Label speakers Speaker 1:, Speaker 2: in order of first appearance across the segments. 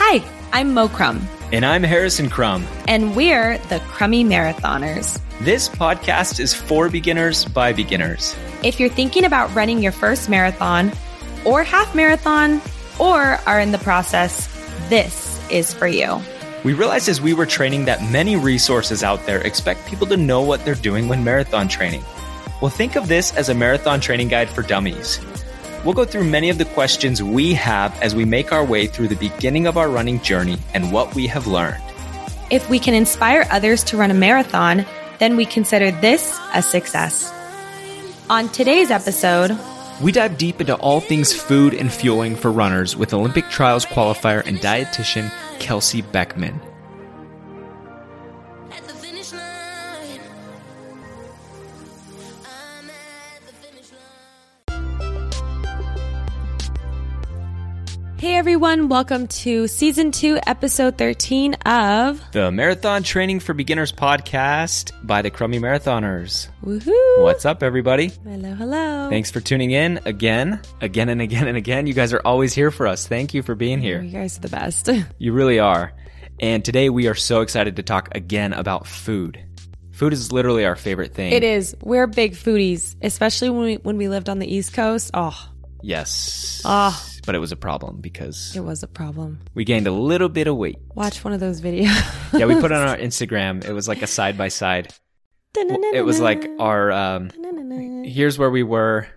Speaker 1: Hi, I'm Mo Crumb,
Speaker 2: And I'm Harrison Crumb.
Speaker 1: and we're the Crummy Marathoners.
Speaker 2: This podcast is for beginners by beginners.
Speaker 1: If you're thinking about running your first marathon or half marathon or are in the process, this is for you.
Speaker 2: We realized as we were training that many resources out there expect people to know what they're doing when marathon training. Well, think of this as a marathon training guide for dummies. We'll go through many of the questions we have as we make our way through the beginning of our running journey and what we have learned.
Speaker 1: If we can inspire others to run a marathon, then we consider this a success. On today's episode,
Speaker 2: We dive deep into all things food and fueling for runners with Olympic Trials qualifier and dietitian Kelsey Beckman.
Speaker 1: Everyone, welcome to season two, episode 13 of
Speaker 2: The Marathon Training for Beginners podcast by the Crummy Marathoners.
Speaker 1: Woohoo!
Speaker 2: What's up, everybody?
Speaker 1: Hello, hello.
Speaker 2: Thanks for tuning in again, again and again and again. You guys are always here for us. Thank you for being here.
Speaker 1: You guys are the best.
Speaker 2: You really are. And today we are so excited to talk again about food. Food is literally our favorite thing.
Speaker 1: It is. We're big foodies, especially when we when we lived on the East Coast. Oh,
Speaker 2: Yes.
Speaker 1: Ah.
Speaker 2: But it was a problem because
Speaker 1: it was a problem.
Speaker 2: we gained a little bit of weight.
Speaker 1: Watch one of those videos.
Speaker 2: Yeah, we put it on our Instagram. It was like a side by side. It was like our um here's where we were.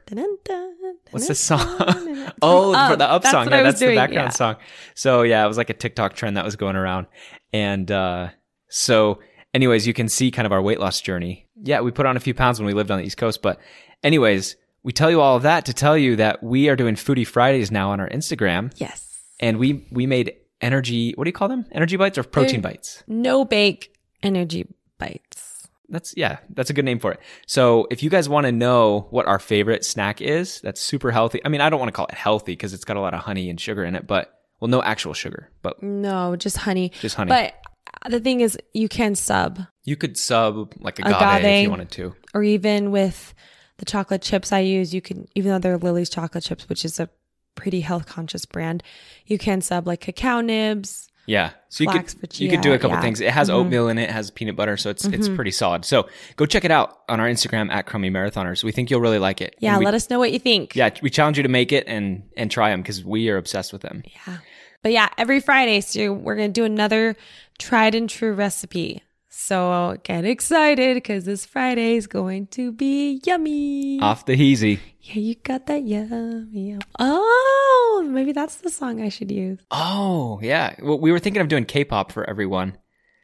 Speaker 2: What's the song? oh, for the up
Speaker 1: That's
Speaker 2: song. Yeah, that's the background
Speaker 1: yeah.
Speaker 2: song. So yeah, it was like a TikTok trend that was going around. And uh so anyways, you can see kind of our weight loss journey. Yeah, we put on a few pounds when we lived on the East Coast, but anyways, we tell you all of that to tell you that we are doing Foodie Fridays now on our Instagram.
Speaker 1: Yes.
Speaker 2: And we we made energy what do you call them? Energy bites or protein bites?
Speaker 1: No bake energy bites.
Speaker 2: That's yeah, that's a good name for it. So if you guys want to know what our favorite snack is, that's super healthy. I mean, I don't want to call it healthy because it's got a lot of honey and sugar in it, but well, no actual sugar, but
Speaker 1: No, just honey.
Speaker 2: Just honey.
Speaker 1: But the thing is, you can sub,
Speaker 2: you could sub like agave, if you wanted to.
Speaker 1: or even with the chocolate chips I use, you can even though they're Lily's chocolate chips, which is a pretty health conscious brand, you can sub like cacao nibs.
Speaker 2: Yeah, so you
Speaker 1: Flax
Speaker 2: could you could do a couple
Speaker 1: yeah.
Speaker 2: things. It has
Speaker 1: Mhm.
Speaker 2: oatmeal in it, it has peanut butter, so it's it's
Speaker 1: Mhm.
Speaker 2: pretty solid. So go check it out on our Instagram at Crummy Marathoners. We think you'll really like it.
Speaker 1: Yeah,
Speaker 2: we,
Speaker 1: let us know what you think.
Speaker 2: Yeah, we challenge you to make it and and try them because we are obsessed with them.
Speaker 1: Yeah. But yeah, every Friday, so we're going to do another tried and true recipe. So get excited because this Friday is going to be yummy.
Speaker 2: Off the heezy.
Speaker 1: Yeah, you got that yummy. yum- Oh, maybe that's the song I should use.
Speaker 2: Oh yeah. Well, we were thinking of doing K-pop for everyone.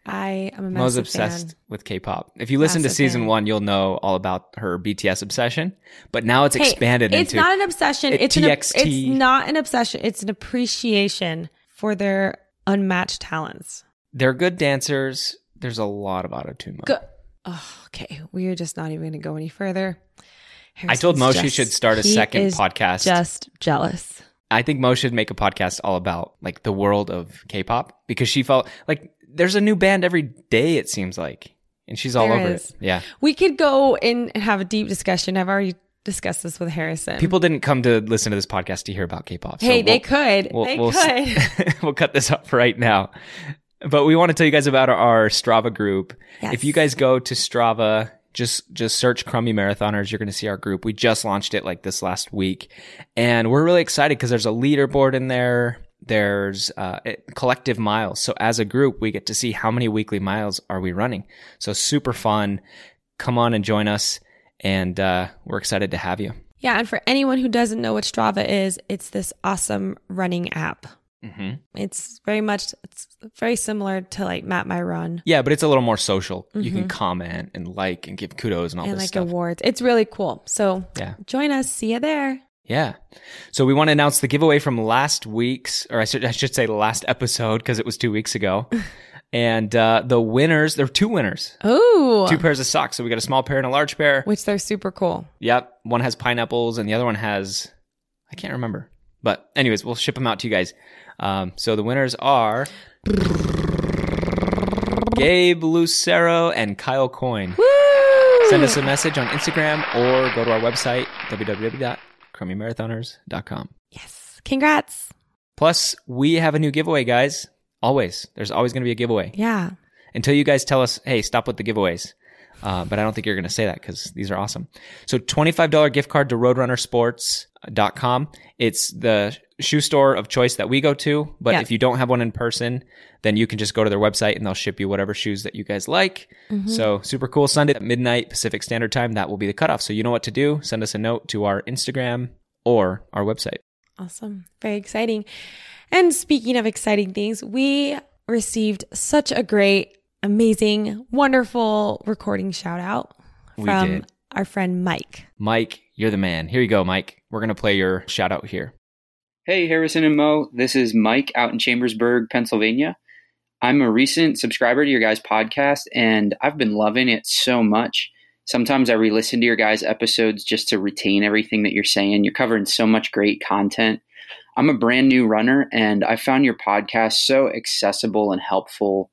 Speaker 1: I am a
Speaker 2: I was obsessed
Speaker 1: fan.
Speaker 2: with K-pop. If you listen to season
Speaker 1: fan.
Speaker 2: one, you'll know all about her BTS obsession. But now it's
Speaker 1: Hey,
Speaker 2: expanded
Speaker 1: it's
Speaker 2: into
Speaker 1: not an obsession.
Speaker 2: it-
Speaker 1: It's an, it's not an obsession. It's an appreciation for their unmatched talents.
Speaker 2: they're good dancers. There's a lot of auto tune.
Speaker 1: Go- oh, okay, we are just not even going to go any further.
Speaker 2: I told Mo
Speaker 1: Harrison's
Speaker 2: she should start a second podcast.
Speaker 1: Just jealous.
Speaker 2: I think Mo should make a podcast all about like the world of K-pop because she felt like there's a new band every day. It seems like, and she's all
Speaker 1: There
Speaker 2: over
Speaker 1: is.
Speaker 2: it. Yeah,
Speaker 1: We could go in and have a deep discussion. I've already discussed this with Harrison.
Speaker 2: people didn't come to listen to this podcast to hear about K-pop. so
Speaker 1: hey, they
Speaker 2: we'll-
Speaker 1: could.
Speaker 2: we'll-
Speaker 1: they
Speaker 2: we'll
Speaker 1: could.
Speaker 2: we'll cut this up right now. But we want to tell you guys about our, Strava group.
Speaker 1: Yes.
Speaker 2: If you guys go to Strava, just just search Crummy Marathoners. You're going to see our group. We just launched it like this last week, and we're really excited because there's a leaderboard in there. There's uh, collective miles. So as a group, we get to see how many weekly miles are we running. So super fun. Come on and join us, and uh, we're excited to have you.
Speaker 1: yeah, and for anyone who doesn't know what Strava is, it's this awesome running app.
Speaker 2: Hmm
Speaker 1: It's very much it's very similar to like Map My Run
Speaker 2: Yeah, but it's a little more social. You can comment and like and give kudos and all
Speaker 1: Mm-hmm. and
Speaker 2: this
Speaker 1: like
Speaker 2: stuff.
Speaker 1: awards. It's really cool. So
Speaker 2: Yeah.
Speaker 1: join us. See you there.
Speaker 2: Yeah. So we want to announce the giveaway from last week's, or I should, I should say last episode because it was two weeks ago. and uh, the winners, there were two winners,
Speaker 1: Ooh,
Speaker 2: two pairs of socks. So we got a small pair and a large pair.
Speaker 1: which they're super cool.
Speaker 2: Yep. One has pineapples and the other one has, I can't remember. But anyways, we'll ship them out to you guys. Um, so the winners are Gabe Lucero and Kyle Coyne. Send us a message on Instagram or go to our website, www.crummymarathoners.com.
Speaker 1: Yes, congrats.
Speaker 2: Plus, we have a new giveaway, guys. Always. There's always going to be a giveaway
Speaker 1: Yeah,
Speaker 2: until you guys tell us, hey, stop with the giveaways. Uh, but I don't think you're going to say that because these are awesome. So $25 gift card to roadrunnersports.com. It's the shoe store of choice that we go to. But
Speaker 1: Yeah.
Speaker 2: if you don't have one in person, then you can just go to their website and they'll ship you whatever shoes that you guys like. So super cool. Sunday at midnight Pacific Standard Time. That will be the cutoff. So you know what to do. Send us a note to our Instagram or our website.
Speaker 1: awesome. Very exciting. And speaking of exciting things, we received such a great, amazing, wonderful recording shout out from our friend Mike.
Speaker 2: Mike, you're the man. Here you go, Mike. We're going to play your shout out here.
Speaker 3: Hey, Harrison and Mo. This is Mike out in Chambersburg, Pennsylvania. I'm a recent subscriber to your guys' podcast, and I've been loving it so much. Sometimes I re listen to your guys' episodes just to retain everything that you're saying. You're covering so much great content. I'm a brand new runner, and I found your podcast so accessible and helpful.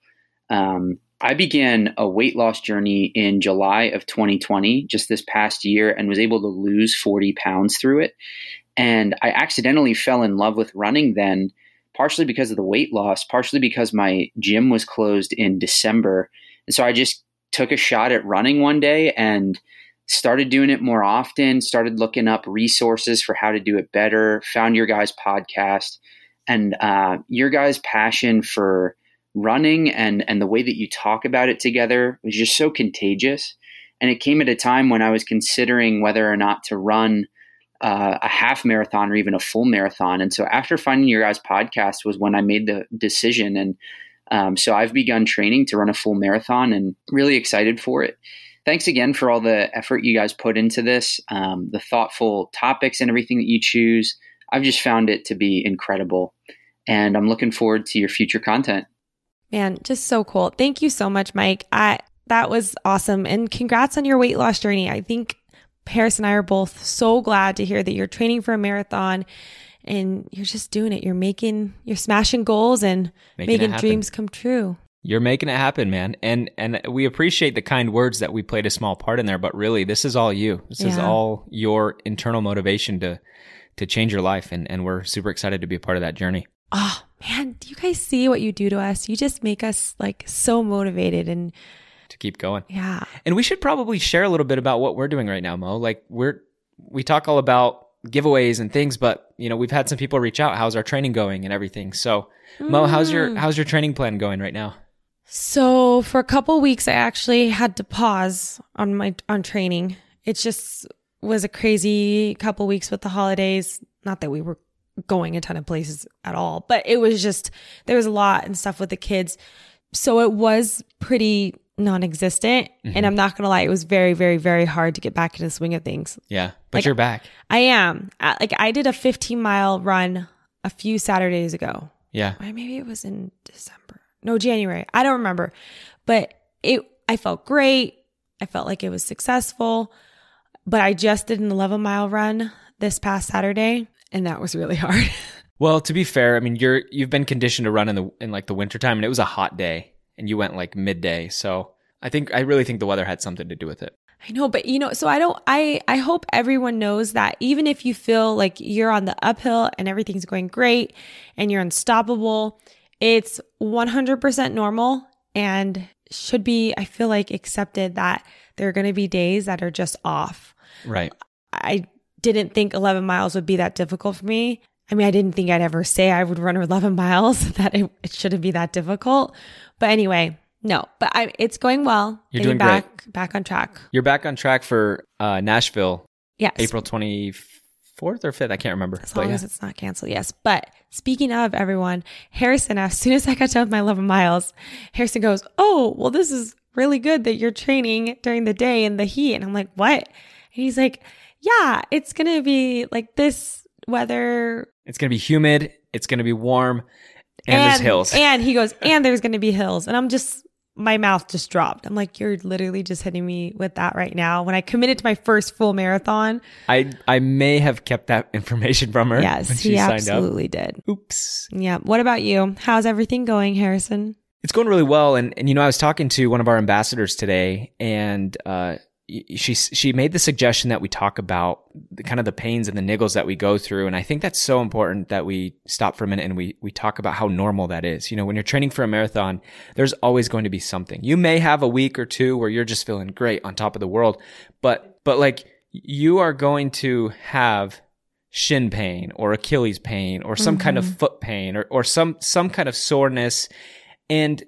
Speaker 3: Um, I began a weight loss journey in July of 2020, just this past year, and was able to lose 40 pounds through it. And I accidentally fell in love with running then, partially because of the weight loss, partially because my gym was closed in December. And so I just took a shot at running one day and started doing it more often, started looking up resources for how to do it better, found your guys' podcast. And uh, your guys' passion for running and, and the way that you talk about it together was just so contagious. And it came at a time when I was considering whether or not to run uh, a half marathon or even a full marathon. And so after finding your guys' podcast was when I made the decision. And um, so I've begun training to run a full marathon and really excited for it. Thanks again for all the effort you guys put into this, um, the thoughtful topics and everything that you choose. I've just found it to be incredible. And I'm looking forward to your future content.
Speaker 1: Man, just so cool. Thank you so much, Mike. I that was awesome. And congrats on your weight loss journey. I think Paris and I are both so glad to hear that you're training for a marathon and you're just doing it. You're making you're smashing goals and
Speaker 2: Making
Speaker 1: making, dreams come true.
Speaker 2: You're making it happen, man. And and we appreciate the kind words that we played a small part in there, but really this is all you. This is all your internal motivation to to change your life and and we're super excited to be a part of that journey.
Speaker 1: Oh man, do you guys see what you do to us? You just make us like so motivated and
Speaker 2: To keep going.
Speaker 1: yeah.
Speaker 2: And we should probably share a little bit about what we're doing right now, Mo. Like we're we talk all about giveaways and things, but you know, we've had some people reach out, how's our training going and everything. So Mo, how's your mm. how's your training plan going right now?
Speaker 1: So for a couple weeks, I actually had to pause on my on training. It just was a crazy couple weeks with the holidays. Not that we were going a ton of places at all, but it was just there was a lot and stuff with the kids. So it was pretty non-existent, and mm-hmm. I'm not gonna lie, it was very, very, very hard to get back into the swing of things.
Speaker 2: Yeah. But
Speaker 1: Like-
Speaker 2: you're back.
Speaker 1: I am like I did a 15 mile run a few Saturdays ago.
Speaker 2: Yeah.
Speaker 1: Or maybe it was in December. No, January. I don't remember. But it I felt great. I felt like it was successful. But I just did an 11 mile run this past Saturday and that was really hard.
Speaker 2: Well, to be fair, I mean you're you've been conditioned to run in the in like the wintertime and it was a hot day and you went like midday. So I think I really think the weather had something to do with it.
Speaker 1: I know, but you know, so I don't I I hope everyone knows that even if you feel like you're on the uphill and everything's going great and you're unstoppable, it's 100% normal and should be I feel like accepted that there are going to be days that are just off.
Speaker 2: Right.
Speaker 1: I didn't think 11 miles would be that difficult for me. I mean, I didn't think I'd ever say I would run 11 miles, that it, it shouldn't be that difficult. But anyway, no, but I, it's going well.
Speaker 2: You're doing
Speaker 1: back, back on track.
Speaker 2: You're back on track for uh, Nashville,
Speaker 1: Yes.
Speaker 2: April 24th or 5th. I can't remember.
Speaker 1: As long
Speaker 2: yeah.
Speaker 1: as it's not canceled, yes. But speaking of everyone, Harrison, as soon as I got done with my 11 miles, Harrison goes, Oh, well, this is really good that you're training during the day in the heat. And I'm like, What? And he's like, Yeah, it's going to be like this weather.
Speaker 2: It's going to be humid. It's going to be warm. And, there's hills.
Speaker 1: And he goes, And there's going to be hills. And I'm just, my mouth just dropped. I'm like, You're literally just hitting me with that right now. When I committed to my first full marathon,
Speaker 2: I I may have kept that information from her.
Speaker 1: yes,
Speaker 2: when she
Speaker 1: absolutely did.
Speaker 2: Oops.
Speaker 1: Yeah. What about you? How's everything going, Harrison?
Speaker 2: It's going really well, and and you know I was talking to one of our ambassadors today, and uh, she she made the suggestion that we talk about the kind of the pains and the niggles that we go through, and I think that's so important that we stop for a minute and we we talk about how normal that is. You know, when you're training for a marathon, there's always going to be something. You may have a week or two where you're just feeling great on top of the world, but but like you are going to have shin pain or Achilles pain or some kind of mm-hmm. foot pain or, or some some kind of soreness and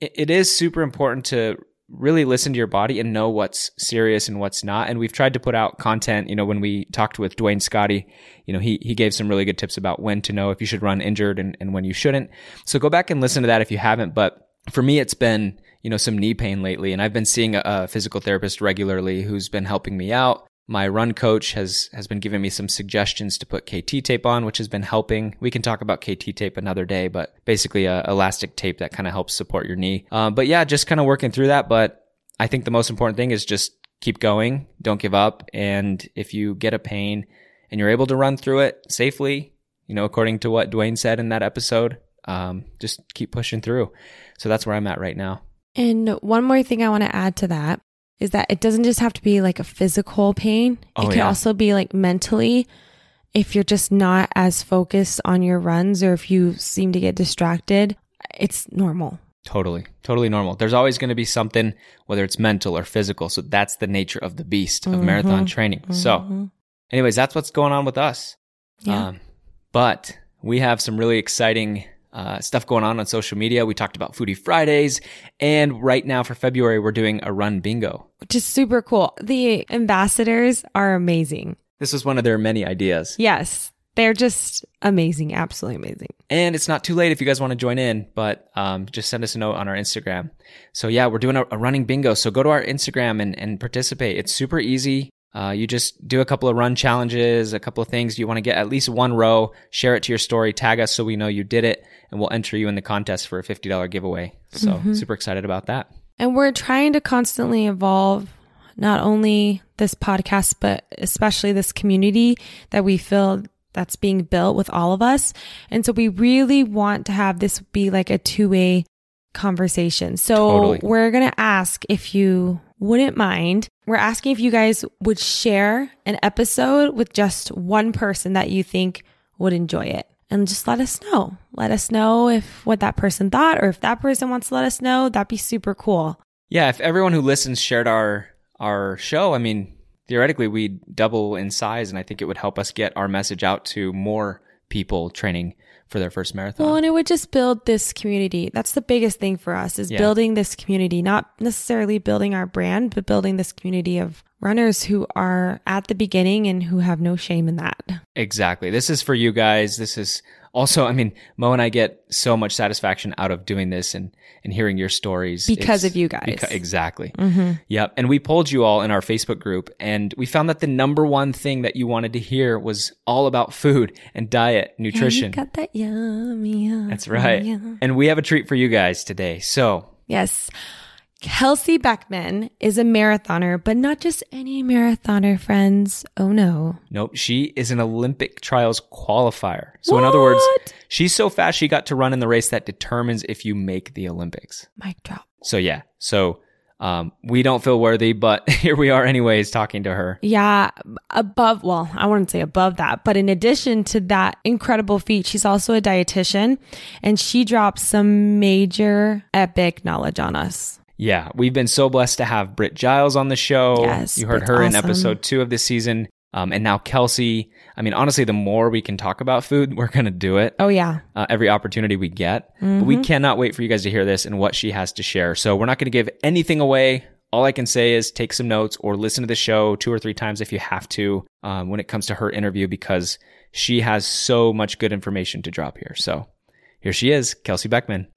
Speaker 2: it, it is super important to really listen to your body and know what's serious and what's not. And we've tried to put out content you know when we talked with Dwayne Scotty you know he he gave some really good tips about when to know if you should run injured and, and when you shouldn't. So go back and listen to that if you haven't. But for me it's been you know some knee pain lately. And I've been seeing a, a physical therapist regularly who's been helping me out my run coach has has been giving me some suggestions to put KT tape on, which has been helping. We can talk about KT tape another day, but basically a elastic tape that kind of helps support your knee. Um, but yeah, just kind of working through that. But I think the most important thing is just keep going, don't give up, and if you get a pain and you're able to run through it safely, you know, according to what Dwayne said in that episode, um, just keep pushing through. So that's where I'm at right now.
Speaker 1: And one more thing I want to add to that is that it doesn't just have to be like a physical pain.
Speaker 2: Oh,
Speaker 1: it can
Speaker 2: yeah.
Speaker 1: also be like mentally if you're just not as focused on your runs or if you seem to get distracted, it's normal.
Speaker 2: Totally, totally normal. There's always going to be something, whether it's mental or physical. So that's the nature of the beast of marathon training. So, anyways, that's what's going on with us.
Speaker 1: Yeah.
Speaker 2: Um, but we have some really exciting uh, stuff going on on social media. We talked about Foodie Fridays, and right now for February, we're doing a run bingo.
Speaker 1: Which is super cool. The ambassadors are amazing.
Speaker 2: This was one of their many ideas.
Speaker 1: Yes. They're just amazing. Absolutely amazing.
Speaker 2: And it's not too late if you guys want to join in, but um, just send us a note on our Instagram. So yeah, we're doing a, a running bingo. So go to our Instagram and, and participate. It's super easy. Uh, you just do a couple of run challenges, a couple of things. You want to get at least one row, share it to your story, tag us so we know you did it, and we'll enter you in the contest for a $50 giveaway. So super excited about that.
Speaker 1: And we're trying to constantly evolve not only this podcast, but especially this community that we feel that's being built with all of us. And so we really want to have this be like a two way conversation. So
Speaker 2: Totally.
Speaker 1: we're going to ask if you wouldn't mind. We're asking if you guys would share an episode with just one person that you think would enjoy it. And just let us know. Let us know if what that person thought or if that person wants to let us know. That'd be super cool.
Speaker 2: Yeah, if everyone who listens shared our our show, I mean, theoretically we'd double in size and I think it would help us get our message out to more people training for their first marathon.
Speaker 1: Well, and it would just build this community. That's the biggest thing for us is
Speaker 2: Yeah.
Speaker 1: building this community, not necessarily building our brand, but building this community of runners who are at the beginning and who have no shame in that.
Speaker 2: Exactly. This is for you guys. This is also, I mean, Mo and I get so much satisfaction out of doing this and, and hearing your stories
Speaker 1: Because
Speaker 2: It's
Speaker 1: of you guys.
Speaker 2: exactly.
Speaker 1: Mm-hmm.
Speaker 2: Yep. And we polled you all in our Facebook group and we found that the number one thing that you wanted to hear was all about food and diet, nutrition.
Speaker 1: got that yummy. yum,
Speaker 2: That's right.
Speaker 1: yum.
Speaker 2: And we have a treat for you guys today. So
Speaker 1: Yes. Kelsey Beckman is a marathoner, but not just any marathoner, friends. Oh no.
Speaker 2: Nope, she is an Olympic trials qualifier. So, in other words, she's so fast she got to run in the race that determines if you make the Olympics.
Speaker 1: Mic drop.
Speaker 2: So, yeah. So, um, we don't feel worthy, but here we are, anyways, talking to her.
Speaker 1: Yeah, above, well, I wouldn't say above that, but in addition to that incredible feat, she's also a dietitian and she drops some major epic knowledge on us.
Speaker 2: Yeah, we've been so blessed to have Britt Giles on the show.
Speaker 1: Yes,
Speaker 2: you heard her in episode two of this season. Um, and now Kelsey. I mean, honestly, the more we can talk about food, we're going to do it.
Speaker 1: Oh, yeah.
Speaker 2: uh, every opportunity we get. But we cannot wait for you guys to hear this and what she has to share. So we're not going to give anything away. All I can say is take some notes or listen to the show two or three times if you have to um, when it comes to her interview because she has so much good information to drop here. So here she is, Kelsey Beckman.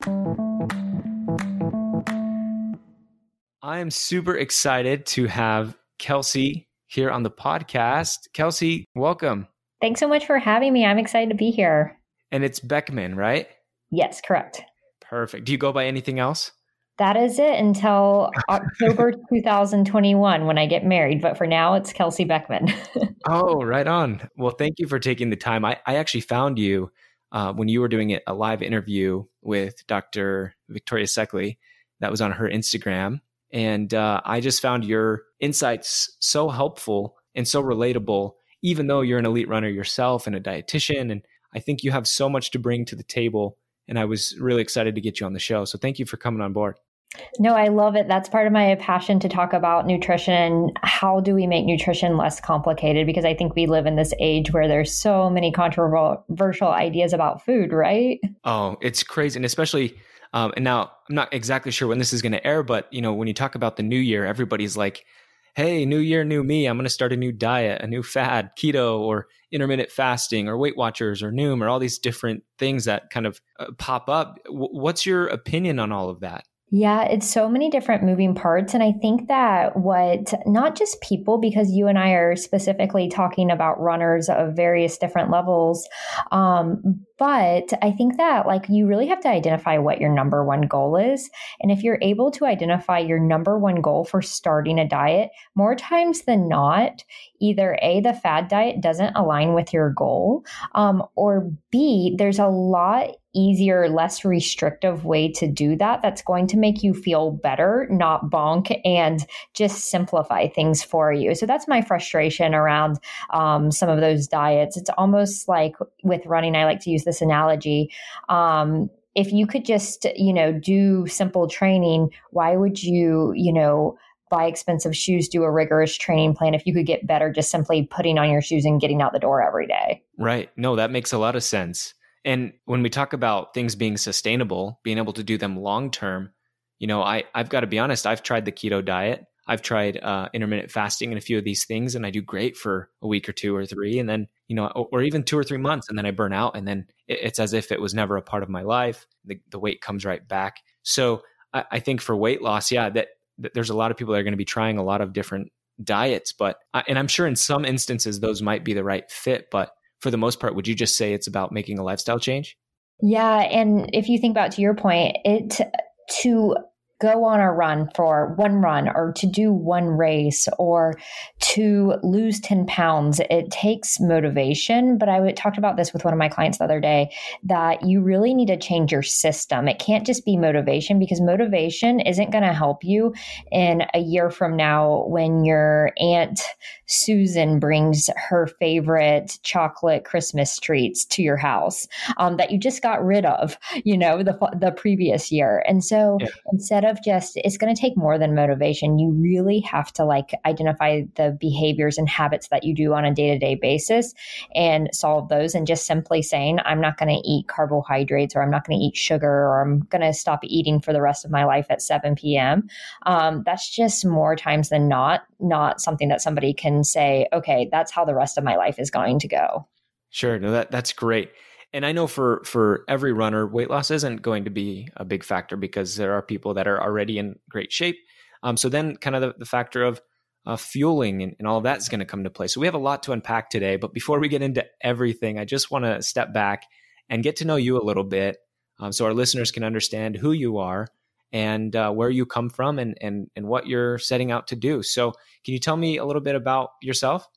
Speaker 2: I am super excited to have Kelsey here on the podcast. Kelsey, welcome.
Speaker 4: Thanks so much for having me. I'm excited to be here.
Speaker 2: And it's Beckman, right?
Speaker 4: Yes, correct.
Speaker 2: Perfect. Do you go by anything else?
Speaker 4: That is it until October 2021 when I get married. But for now, it's Kelsey Beckman.
Speaker 2: Oh, right on. Well, thank you for taking the time. I, I actually found you uh, when you were doing a live interview with Dr. Victoria Sekely. That was on her Instagram. And uh, I just found your insights so helpful and so relatable, even though you're an elite runner yourself and a dietitian. And I think you have so much to bring to the table. And I was really excited to get you on the show. So thank you for coming on board.
Speaker 4: no, I love it. That's part of my passion to talk about nutrition. How do we make nutrition less complicated? Because I think we live in this age where there's so many controversial ideas about food, right?
Speaker 2: Oh, it's crazy, and especially, um, and now I'm not exactly sure when this is going to air, but you know, when you talk about the new year, everybody's like, "Hey, new year, new me. I'm going to start a new diet, a new fad, keto, or intermittent fasting, or Weight Watchers, or Noom, or all these different things that kind of uh, pop up." W- what's your opinion on all of that?
Speaker 4: Yeah, it's so many different moving parts. And I think that what, not just people, because you and I are specifically talking about runners of various different levels, um, but I think that like you really have to identify what your number one goal is. And if you're able to identify your number one goal for starting a diet, more times than not, either A, the fad diet doesn't align with your goal, um, or B, there's a lot easier, less restrictive way to do that that's going to make you feel better, not bonk, and just simplify things for you. So that's my frustration around um, some of those diets. It's almost like with running, I like to use this analogy. Um, if you could just, you know, do simple training, why would you, you know, buy expensive shoes, do a rigorous training plan if you could get better just simply putting on your shoes and getting out the door every day?
Speaker 2: Right. No, that makes a lot of sense. And when we talk about things being sustainable, being able to do them long term, you know, I I've got to be honest. I've tried the keto diet. I've tried uh, intermittent fasting and a few of these things, and I do great for a week or two or three, and then you know, or, or even two or three months, and then I burn out, and then it, it's as if it was never a part of my life. The, the weight comes right back. So I, I think for weight loss, yeah, that, that there's a lot of people that are going to be trying a lot of different diets, but I, and I'm sure in some instances those might be the right fit, but for the most part, would you just say it's about making a lifestyle change?
Speaker 4: Yeah, and if you think about to your point, it to go on a run for one run or to do one race or to lose 10 pounds it takes motivation. But i talked about this with one of my clients the other day that you really need to change your system. It can't just be motivation because motivation isn't going to help you in a year from now when your aunt susan brings her favorite chocolate christmas treats to your house um, that you just got rid of you know the the previous year. And so
Speaker 2: Yeah.
Speaker 4: instead of just it's going to take more than motivation you really have to like identify the behaviors and habits that you do on a day-to-day basis and solve those and just simply saying i'm not going to eat carbohydrates or i'm not going to eat sugar or i'm going to stop eating for the rest of my life at 7 p.m um, that's just more times than not not something that somebody can say okay that's how the rest of my life is going to go
Speaker 2: Sure. No, that that's great. And I know for for every runner, weight loss isn't going to be a big factor because there are people that are already in great shape. Um, so then, kind of the, the factor of uh, fueling and, and all of that is going to come to play. So we have a lot to unpack today. But before we get into everything, I just want to step back and get to know you a little bit, um, so our listeners can understand who you are and uh, where you come from and, and, and what you're setting out to do. So, can you tell me a little bit about yourself?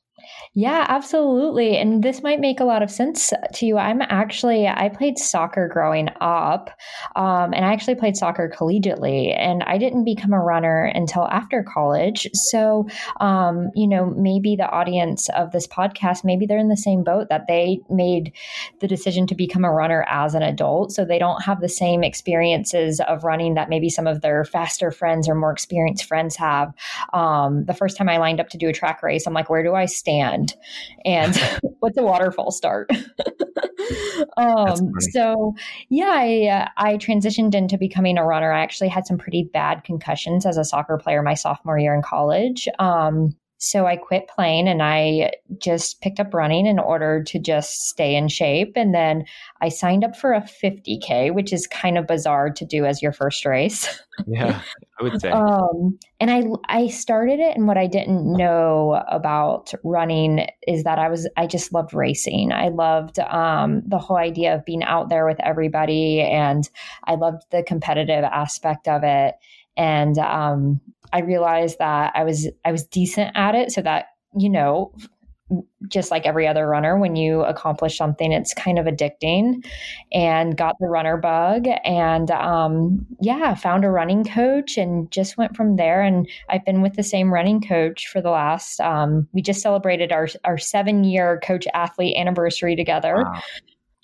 Speaker 4: Yeah, absolutely. And this might make a lot of sense to you. I'm actually, I played soccer growing up, um, and I actually played soccer collegiately, and I didn't become a runner until after college. So, um, you know, maybe the audience of this podcast, maybe they're in the same boat that they made the decision to become a runner as an adult. So they don't have the same experiences of running that maybe some of their faster friends or more experienced friends have. Um, the first time I lined up to do a track race, I'm like, where do I stand? Stand and what's a waterfall start. Um, so yeah I, uh, I transitioned into becoming a runner. I actually had some pretty bad concussions as a soccer player my sophomore year in college. Um, so I quit playing and I just picked up running in order to just stay in shape. And then I signed up for a 50K, which is kind of bizarre to do as your first race.
Speaker 2: Yeah, I would say.
Speaker 4: um, and I, I started it. And what I didn't know about running is that I was, I just loved racing. I loved um, the whole idea of being out there with everybody. And I loved the competitive aspect of it and um, I realized that I was I was decent at it, so that you know, just like every other runner, when you accomplish something, it's kind of addicting. And got the runner bug, and um, yeah, found a running coach, and just went from there. And I've been with the same running coach for the last. Um, we just celebrated our our seven year coach athlete anniversary together. Wow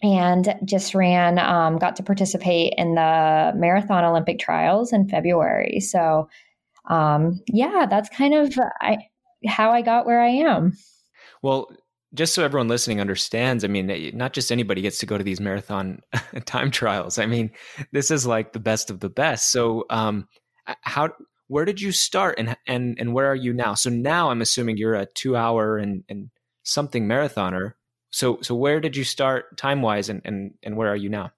Speaker 4: and just ran, um, got to participate in the marathon Olympic trials in February. So, um, yeah, that's kind of I, how I got where I am.
Speaker 2: Well, just so everyone listening understands, I mean, not just anybody gets to go to these marathon time trials. I mean, this is like the best of the best. So, um, how, where did you start and, and, and where are you now? So now I'm assuming you're a two hour and, and something marathoner so so where did you start time wise and, and and where are you now?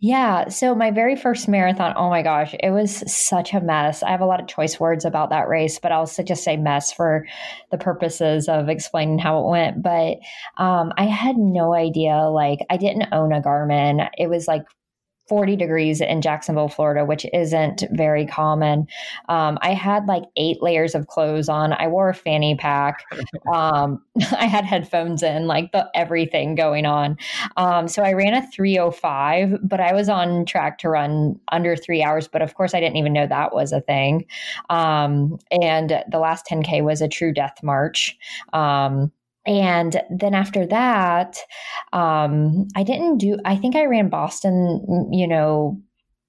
Speaker 4: Yeah. So my very first marathon, oh my gosh, it was such a mess. I have a lot of choice words about that race, but I'll just say mess for the purposes of explaining how it went. But um, I had no idea. Like, I didn't own a Garmin. It was like 40 degrees in Jacksonville, Florida, which isn't very common. Um, I had like eight layers of clothes on. I wore a fanny pack. Um, I had headphones in, like the everything going on. Um, so I ran a 305, but I was on track to run under three hours. But of course, I didn't even know that was a thing. Um, and the last 10K was a true death march. Um, and then after that, um, I didn't do, I think I ran Boston, you know,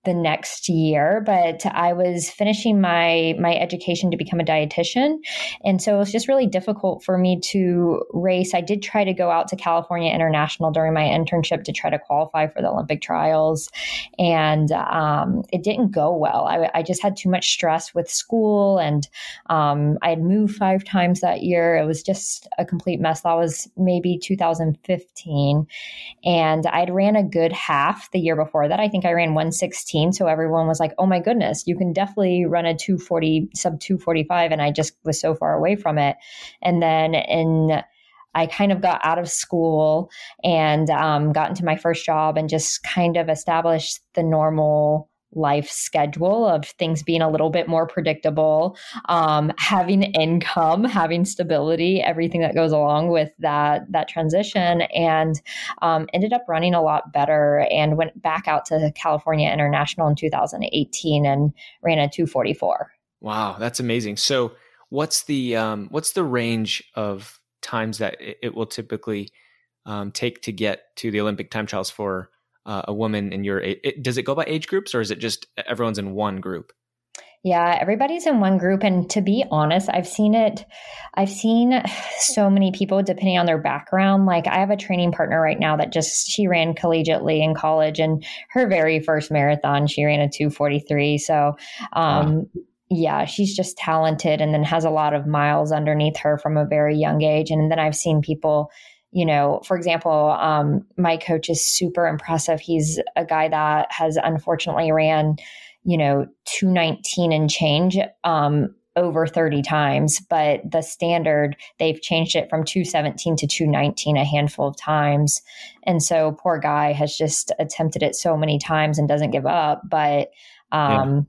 Speaker 4: the next year but i was finishing my my education to become a dietitian. And so it was just really difficult for me to race. I did try to go out to california international during my internship to try to qualify for the olympic trials. And um, it didn't go well. I, I, just had too much stress with school and um, i had moved five times that year. It was just a complete mess. That was maybe 2015 and i'd ran a good half the year before that. I think i ran 116 16. So everyone was like, oh my goodness, you can definitely run a 240, sub 245. And I just was so far away from it. And then in, I kind of got out of school and um, got into my first job and just kind of established the normal life schedule of things being a little bit more predictable, um, having income, having stability, everything that goes along with that that transition, and um, ended up running a lot better. And went back out to California International in 2018 and ran a 244.
Speaker 2: Wow, that's amazing. So, what's the um, what's the range of times that it, will typically um, take to get to the Olympic time trials for uh, a woman in your age? It, does it go by age groups or is it just everyone's in one group?
Speaker 4: Yeah, everybody's in one group. And to be honest, I've seen it, I've seen so many people depending on their background. Like, I have a training partner right now that just, she ran collegiately in college and her very first marathon, she ran a 243. So, um, wow. Yeah, she's just talented and then has a lot of miles underneath her from a very young age. And then I've seen people you know, for example, um, my coach is super impressive. He's a guy that has unfortunately ran, you know, 219 and change um, over 30 times, but the standard, they've changed it from 217 to 219 a handful of times. And so poor guy has just attempted it so many times and doesn't give up. But um,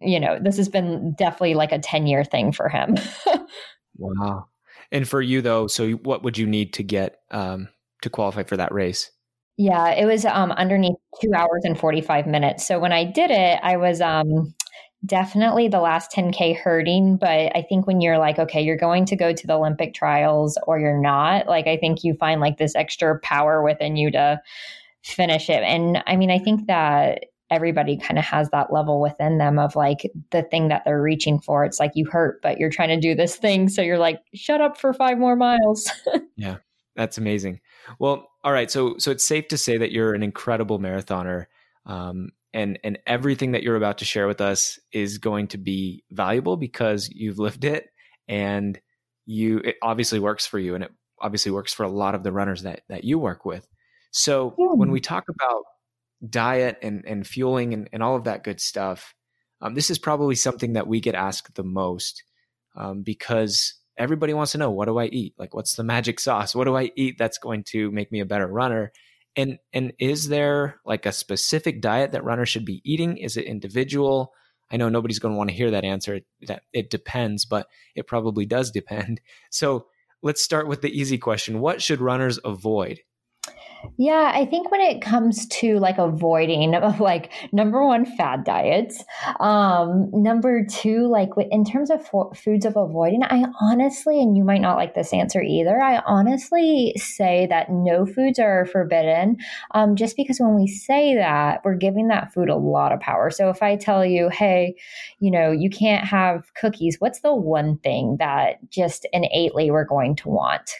Speaker 4: you know, this has been definitely like a 10 year thing for him.
Speaker 2: wow. And for you though, so what would you need to get um, to qualify for that race?
Speaker 4: Yeah, it was um, underneath two hours and 45 minutes. So when I did it, I was um, definitely the last 10K hurting. But I think when you're like, okay, you're going to go to the Olympic trials or you're not, like, I think you find like this extra power within you to finish it. And I mean, I think that everybody kind of has that level within them of like the thing that they're reaching for. It's like you hurt, but you're trying to do this thing. So you're like, shut up for five more miles.
Speaker 2: yeah, that's amazing. Well, all right. So, so it's safe to say that you're an incredible marathoner. Um, and, and everything that you're about to share with us is going to be valuable because you've lived it and you, it obviously works for you and it obviously works for a lot of the runners that, that you work with. So yeah. when we talk about diet and, and fueling and, and all of that good stuff, um, this is probably something that we get asked the most um, because everybody wants to know what do I eat? Like, what's the magic sauce? What do I eat that's going to make me a better runner? And and is there like a specific diet that runners should be eating? Is it individual? I know nobody's going to want to hear that answer. That it depends, but it probably does depend. So let's start with the easy question: What should runners avoid?
Speaker 4: Yeah, I think when it comes to like avoiding of like number one fad diets, um number two like in terms of fo- foods of avoiding, I honestly and you might not like this answer either. I honestly say that no foods are forbidden um just because when we say that, we're giving that food a lot of power. So if I tell you, "Hey, you know, you can't have cookies." What's the one thing that just innately we're going to want?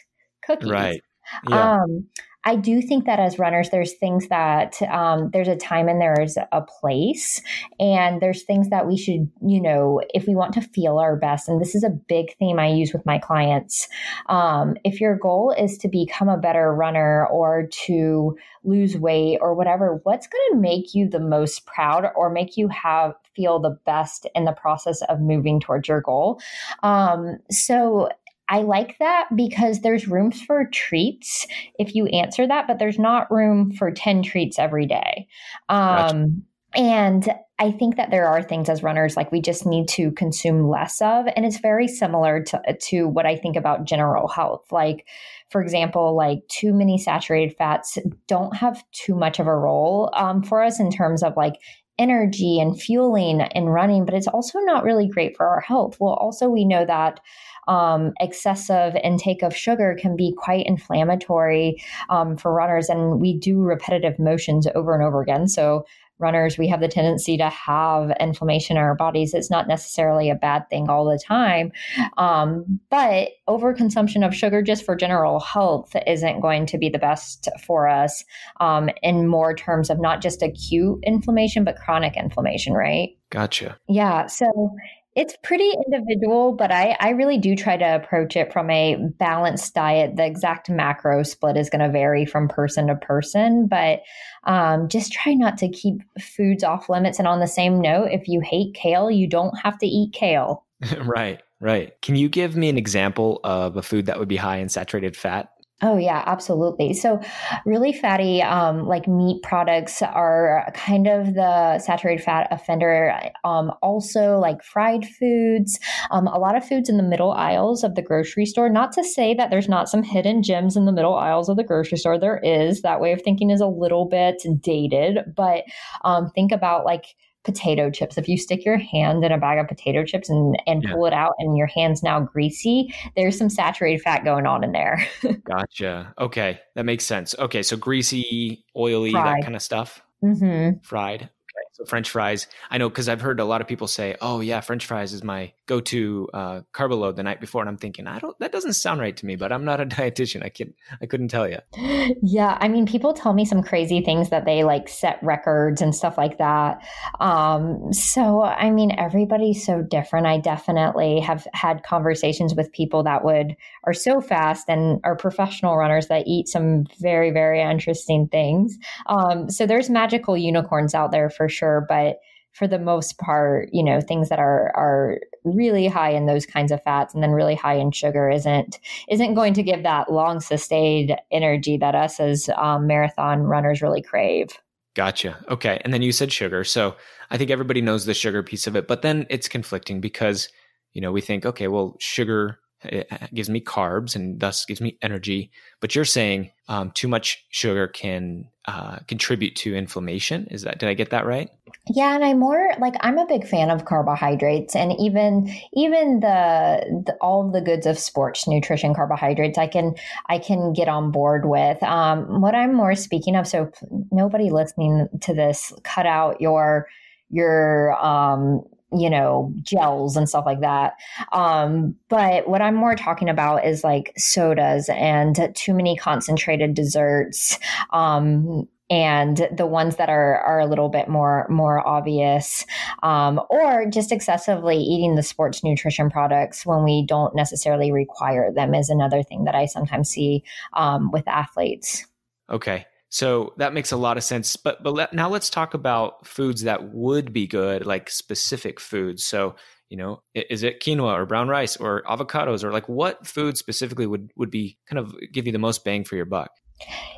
Speaker 4: Cookies.
Speaker 2: Right. Yeah.
Speaker 4: Um I do think that as runners, there's things that um, there's a time and there's a place, and there's things that we should, you know, if we want to feel our best. And this is a big theme I use with my clients. Um, if your goal is to become a better runner or to lose weight or whatever, what's going to make you the most proud or make you have feel the best in the process of moving towards your goal? Um, so I like that because there's rooms for treats if you answer that, but there's not room for 10 treats every day. Um, gotcha. And I think that there are things as runners like we just need to consume less of. And it's very similar to, to what I think about general health. Like, for example, like too many saturated fats don't have too much of a role um, for us in terms of like energy and fueling and running, but it's also not really great for our health. Well, also, we know that um, excessive intake of sugar can be quite inflammatory um, for runners, and we do repetitive motions over and over again. So, runners, we have the tendency to have inflammation in our bodies. It's not necessarily a bad thing all the time. Um, but overconsumption of sugar just for general health isn't going to be the best for us um, in more terms of not just acute inflammation, but chronic inflammation, right?
Speaker 2: Gotcha.
Speaker 4: Yeah. So it's pretty individual, but I, I really do try to approach it from a balanced diet. The exact macro split is going to vary from person to person, but um, just try not to keep foods off limits. And on the same note, if you hate kale, you don't have to eat kale.
Speaker 2: right, right. Can you give me an example of a food that would be high in saturated fat?
Speaker 4: Oh yeah, absolutely. So, really fatty, um, like meat products, are kind of the saturated fat offender. Um, also, like fried foods, um, a lot of foods in the middle aisles of the grocery store. Not to say that there's not some hidden gems in the middle aisles of the grocery store. There is. That way of thinking is a little bit dated, but um, think about like potato chips. If you stick your hand in a bag of potato chips and, and yeah. pull it out and your hand's now greasy, there's some saturated fat going on in there.
Speaker 2: gotcha. Okay. That makes sense. Okay. So greasy, oily, Fried. that kind of stuff.
Speaker 4: Mm-hmm.
Speaker 2: Fried. So French fries, I know because I've heard a lot of people say, "Oh yeah, French fries is my go-to uh, carb load the night before," and I'm thinking, I don't. That doesn't sound right to me. But I'm not a dietitian. I can I couldn't tell you.
Speaker 4: Yeah, I mean, people tell me some crazy things that they like set records and stuff like that. Um, so I mean, everybody's so different. I definitely have had conversations with people that would are so fast and are professional runners that eat some very very interesting things. Um, so there's magical unicorns out there for sure, but for the most part, you know, things that are are really high in those kinds of fats and then really high in sugar isn't isn't going to give that long sustained energy that us as um, marathon runners really crave.
Speaker 2: Gotcha. Okay. And then you said sugar. So I think everybody knows the sugar piece of it, but then it's conflicting because, you know, we think, okay, well, sugar it gives me carbs and thus gives me energy. But you're saying um, too much sugar can uh, contribute to inflammation. Is that, did I get that right?
Speaker 4: Yeah, and I'm more like I'm a big fan of carbohydrates, and even even the, the all the goods of sports nutrition carbohydrates, I can I can get on board with. Um, what I'm more speaking of, so nobody listening to this, cut out your your um, you know, gels and stuff like that. Um, but what I'm more talking about is like sodas and too many concentrated desserts. Um, and the ones that are are a little bit more more obvious, um, or just excessively eating the sports nutrition products when we don't necessarily require them is another thing that I sometimes see um, with athletes.
Speaker 2: Okay. So that makes a lot of sense. But but let, now let's talk about foods that would be good, like specific foods. So you know, is it quinoa or brown rice or avocados or like what food specifically would would be kind of give you the most bang for your buck?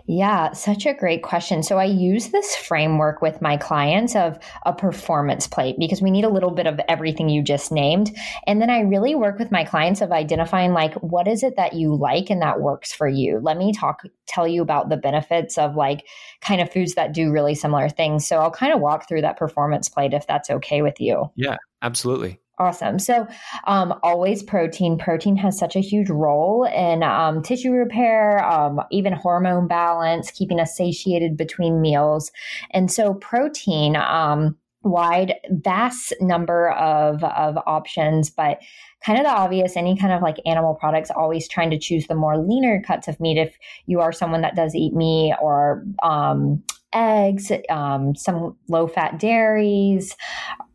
Speaker 4: Yeah, such a great question. So I use this framework with my clients of a performance plate because we need a little bit of everything you just named. And then I really work with my clients of identifying like what is it that you like and that works for you. Let me talk tell you about the benefits of like kind of foods that do really similar things. So I'll kind of walk through that performance plate if that's okay with you.
Speaker 2: Yeah, absolutely.
Speaker 4: Awesome. So, um, always protein. Protein has such a huge role in um, tissue repair, um, even hormone balance, keeping us satiated between meals. And so, protein, um, wide, vast number of, of options, but kind of the obvious any kind of like animal products always trying to choose the more leaner cuts of meat if you are someone that does eat meat or um, eggs um, some low fat dairies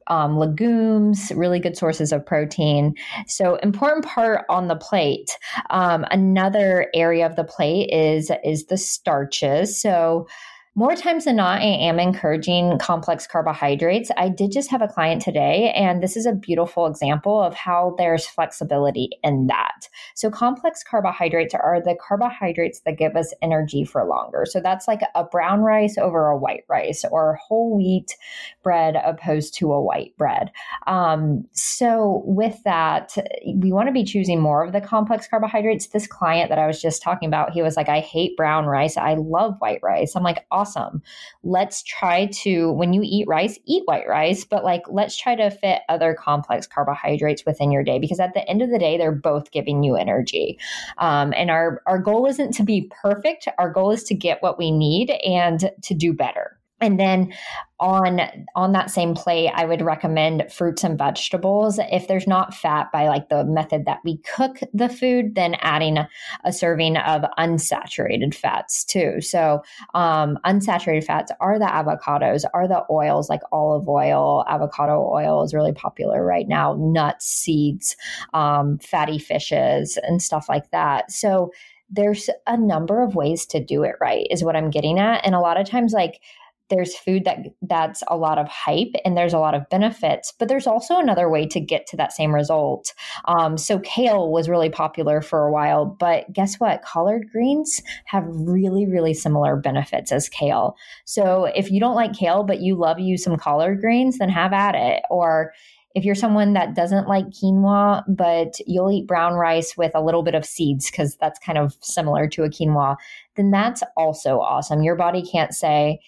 Speaker 4: um, legumes, really good sources of protein. So important part on the plate. Um, another area of the plate is is the starches. So more times than not, I am encouraging complex carbohydrates. I did just have a client today, and this is a beautiful example of how there's flexibility in that. So, complex carbohydrates are the carbohydrates that give us energy for longer. So, that's like a brown rice over a white rice or whole wheat bread opposed to a white bread. Um, so, with that, we want to be choosing more of the complex carbohydrates. This client that I was just talking about, he was like, I hate brown rice. I love white rice. I'm like, awesome awesome. Let's try to, when you eat rice, eat white rice, but like let's try to fit other complex carbohydrates within your day because at the end of the day, they're both giving you energy. Um, and our, our goal isn't to be perfect, our goal is to get what we need and to do better and then on on that same plate i would recommend fruits and vegetables. If there's not fat by like the method that we cook the food then adding a, serving of unsaturated fats too. So um, unsaturated fats are the avocados are the oils like olive oil. Avocado oil is really popular right now nuts seeds um, fatty fishes and stuff like that. So there's a number of ways to do it right is what i'm getting at. And a lot of times like there's food that that's a lot of hype and there's a lot of benefits but there's also another way to get to that same result. Um, so kale was really popular for a while but guess what? Collard greens have really really similar benefits as kale. So if you don't like kale but you love you some collard greens then have at it. Or if you're someone that doesn't like quinoa, but you'll eat brown rice with a little bit of seeds because that's kind of similar to a quinoa, then that's also awesome. Your body can't say,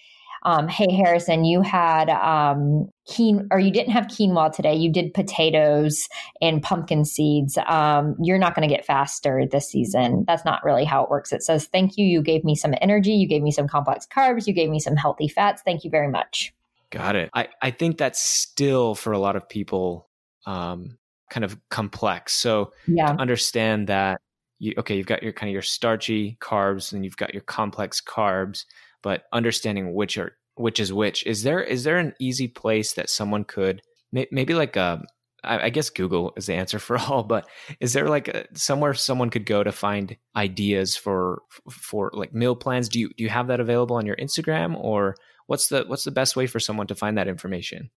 Speaker 4: um, hey Harrison, you had um, quinoa, or you didn't have quinoa today. You did potatoes and pumpkin seeds. Um, you're not going to get faster this season. That's not really how it works. It says, thank you. You gave me some energy. You gave me some complex carbs. You gave me some healthy fats. Thank you very much.
Speaker 2: Got it. I, I think that's still for a lot of people um, kind of complex. So
Speaker 4: yeah.
Speaker 2: understand that you okay, you've got your kind of your starchy carbs and you've got your complex carbs but understanding which are which is which. Is there is there an easy place that someone could maybe like a um, I guess Google is the answer for all, but is there like a, somewhere someone could go to find ideas for for like meal plans? Do you do you have that available on your Instagram, or what's the what's the best way for someone to find that information?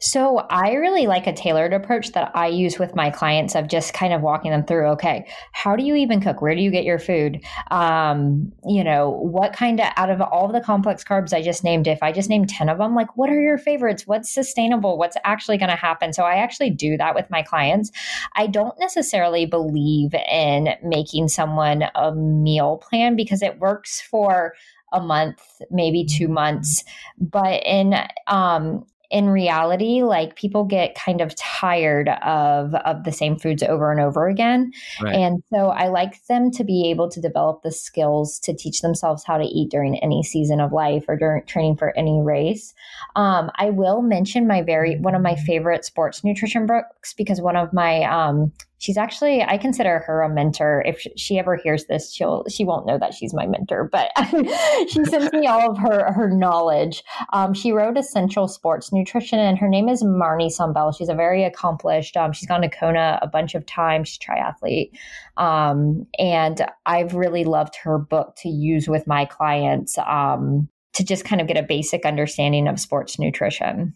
Speaker 4: So I really like a tailored approach that I use with my clients of just kind of walking them through. Okay, how do you even cook? Where do you get your food? Um, you know, what kind of out of all the complex carbs I just named, if I just named ten of them, like what are your favorites? What's sustainable? What's actually going to happen? So I actually do that with my clients. I don't necessarily believe in making someone a meal plan because it works for a month, maybe two months. But in um, in reality, like people get kind of tired of of the same foods over and over again. Right. And so I like them to be able to develop the skills to teach themselves how to eat during any season of life or during training for any race. Um, I will mention my very one of my favorite sports nutrition books because one of my um, she's actually i consider her a mentor. If she ever hears this she'll she won't know that she's my mentor but she sends me all of her her knowledge. Um, she wrote essential sports nutrition and her name is Marni Sumbal. she's a very accomplished um, she's gone to kona a bunch of times. She's triathlete. Um, and i've really loved her book to use with my clients um, to just kind of get a basic understanding of sports nutrition.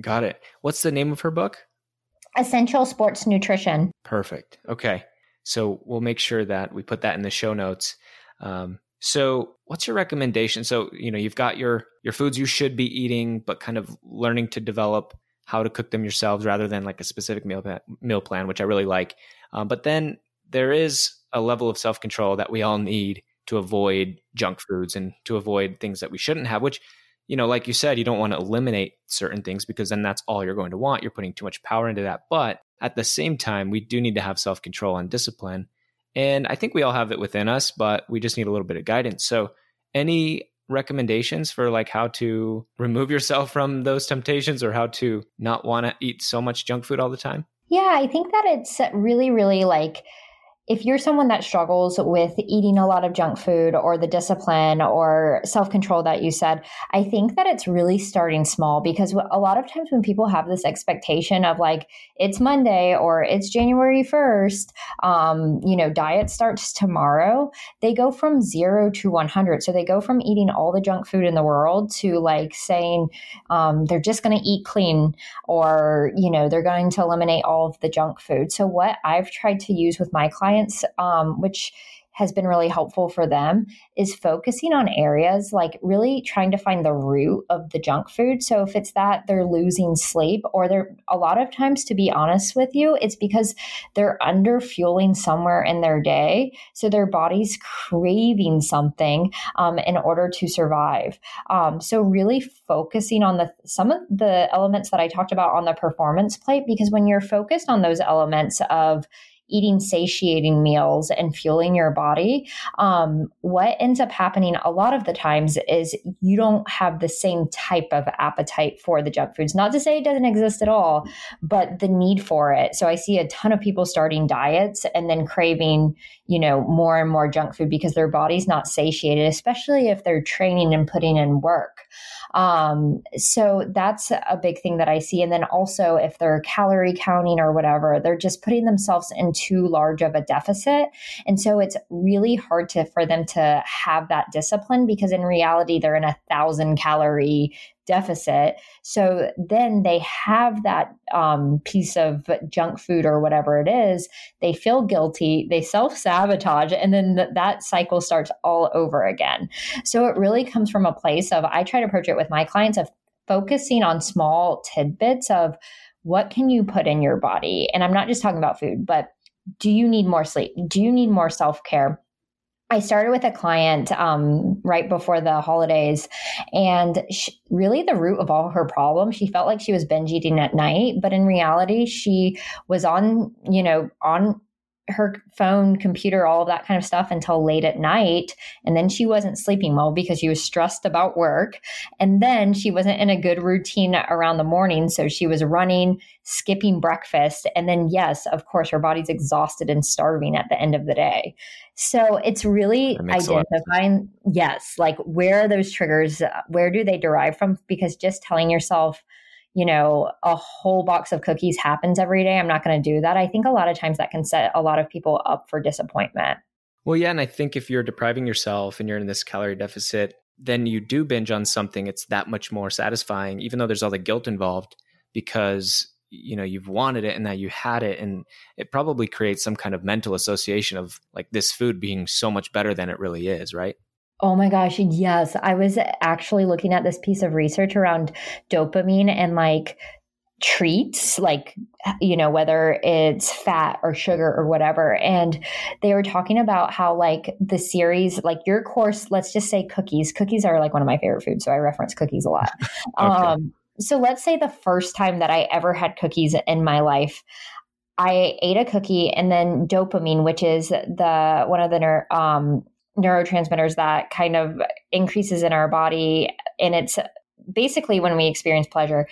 Speaker 2: Got it. What's the name of her book
Speaker 4: Essential Sports Nutrition.
Speaker 2: Perfect. Okay. So we'll make sure that we put that in the show notes. Um, so what's your recommendation? So, you know, you've got your your foods you should be eating, but kind of learning to develop how to cook them yourselves rather than like a specific meal meal plan, which I really like. Um, but then there is a level of self control that we all need to avoid junk foods and to avoid things that we shouldn't have, which you know, like you said, you don't want to eliminate certain things because then that's all you're going to want. You're putting too much power into that. But at the same time, we do need to have self control and discipline. And I think we all have it within us, but we just need a little bit of guidance. So, any recommendations for like how to remove yourself from those temptations or how to not want to eat so much junk food all the time?
Speaker 4: Yeah, I think that it's really, really like if you're someone that struggles with eating a lot of junk food or the discipline or self control that you said, I think that it's really starting small because a lot of times when people have this expectation of like, it's Monday or it's January 1st, um, you know, diet starts tomorrow, they go from zero to 100. So they go from eating all the junk food in the world to like saying um, they're just going to eat clean or, you know, they're going to eliminate all of the junk food. So what I've tried to use with my clients clients, um, which has been really helpful for them is focusing on areas like really trying to find the root of the junk food. So if it's that they're losing sleep or they're a lot of times to be honest with you, it's because they're under fueling somewhere in their day. So their body's craving something um, in order to survive. Um, so really focusing on the some of the elements that I talked about on the performance plate, because when you're focused on those elements of eating satiating meals and fueling your body, um, what ends up happening a lot of the times is you don't have the same type of appetite for the junk foods. Not to say it doesn't exist at all, but the need for it. So I see a ton of people starting diets and then craving, you know, more and more junk food because their body's not satiated, especially if they're training and putting in work. Um, so that's a big thing that I see. And then also, if they're calorie counting or whatever, they're just putting themselves in too large of a deficit. And so it's really hard to for them to have that discipline because in reality, they're in a thousand calorie deficit. So then they have that um, piece of junk food or whatever it is. They feel guilty, they self sabotage, and then th- that cycle starts all over again. So it really comes from a place of I try to approach it with my clients of focusing on small tidbits of what can you put in your body. And I'm not just talking about food, but do you need more sleep? Do you need more self care? I started with a client um, right before the holidays, and she, really the root of all her problems, she felt like she was binge eating at night, but in reality, she was on, you know, on her phone, computer, all of that kind of stuff until late at night. And then she wasn't sleeping well because she was stressed about work. And then she wasn't in a good routine around the morning. So she was running, skipping breakfast. And then, yes, of course, her body's exhausted and starving at the end of the day. So it's really identifying, yes, like where are those triggers? Where do they derive from? Because just telling yourself, you know, a whole box of cookies happens every day. I'm not going to do that. I think a lot of times that can set a lot of people up for disappointment.
Speaker 2: Well, yeah. And I think if you're depriving yourself and you're in this calorie deficit, then you do binge on something, it's that much more satisfying, even though there's all the guilt involved. because you know you've wanted it and that you had it and it probably creates some kind of mental association of like this food being so much better than it really is right
Speaker 4: Oh my gosh, yes. I was actually looking at this piece of research around dopamine and like treats, like, you know, whether it's fat or sugar or whatever. And they were talking about how, like, the series, like your course, let's just say cookies. Cookies are like one of my favorite foods. So I reference cookies a lot. okay. Um, so let's say the first time that I ever had cookies in my life, I ate a cookie and then dopamine, which is the one of the um, neurotransmitters that kind of increases in our body and it's basically when we experience pleasure.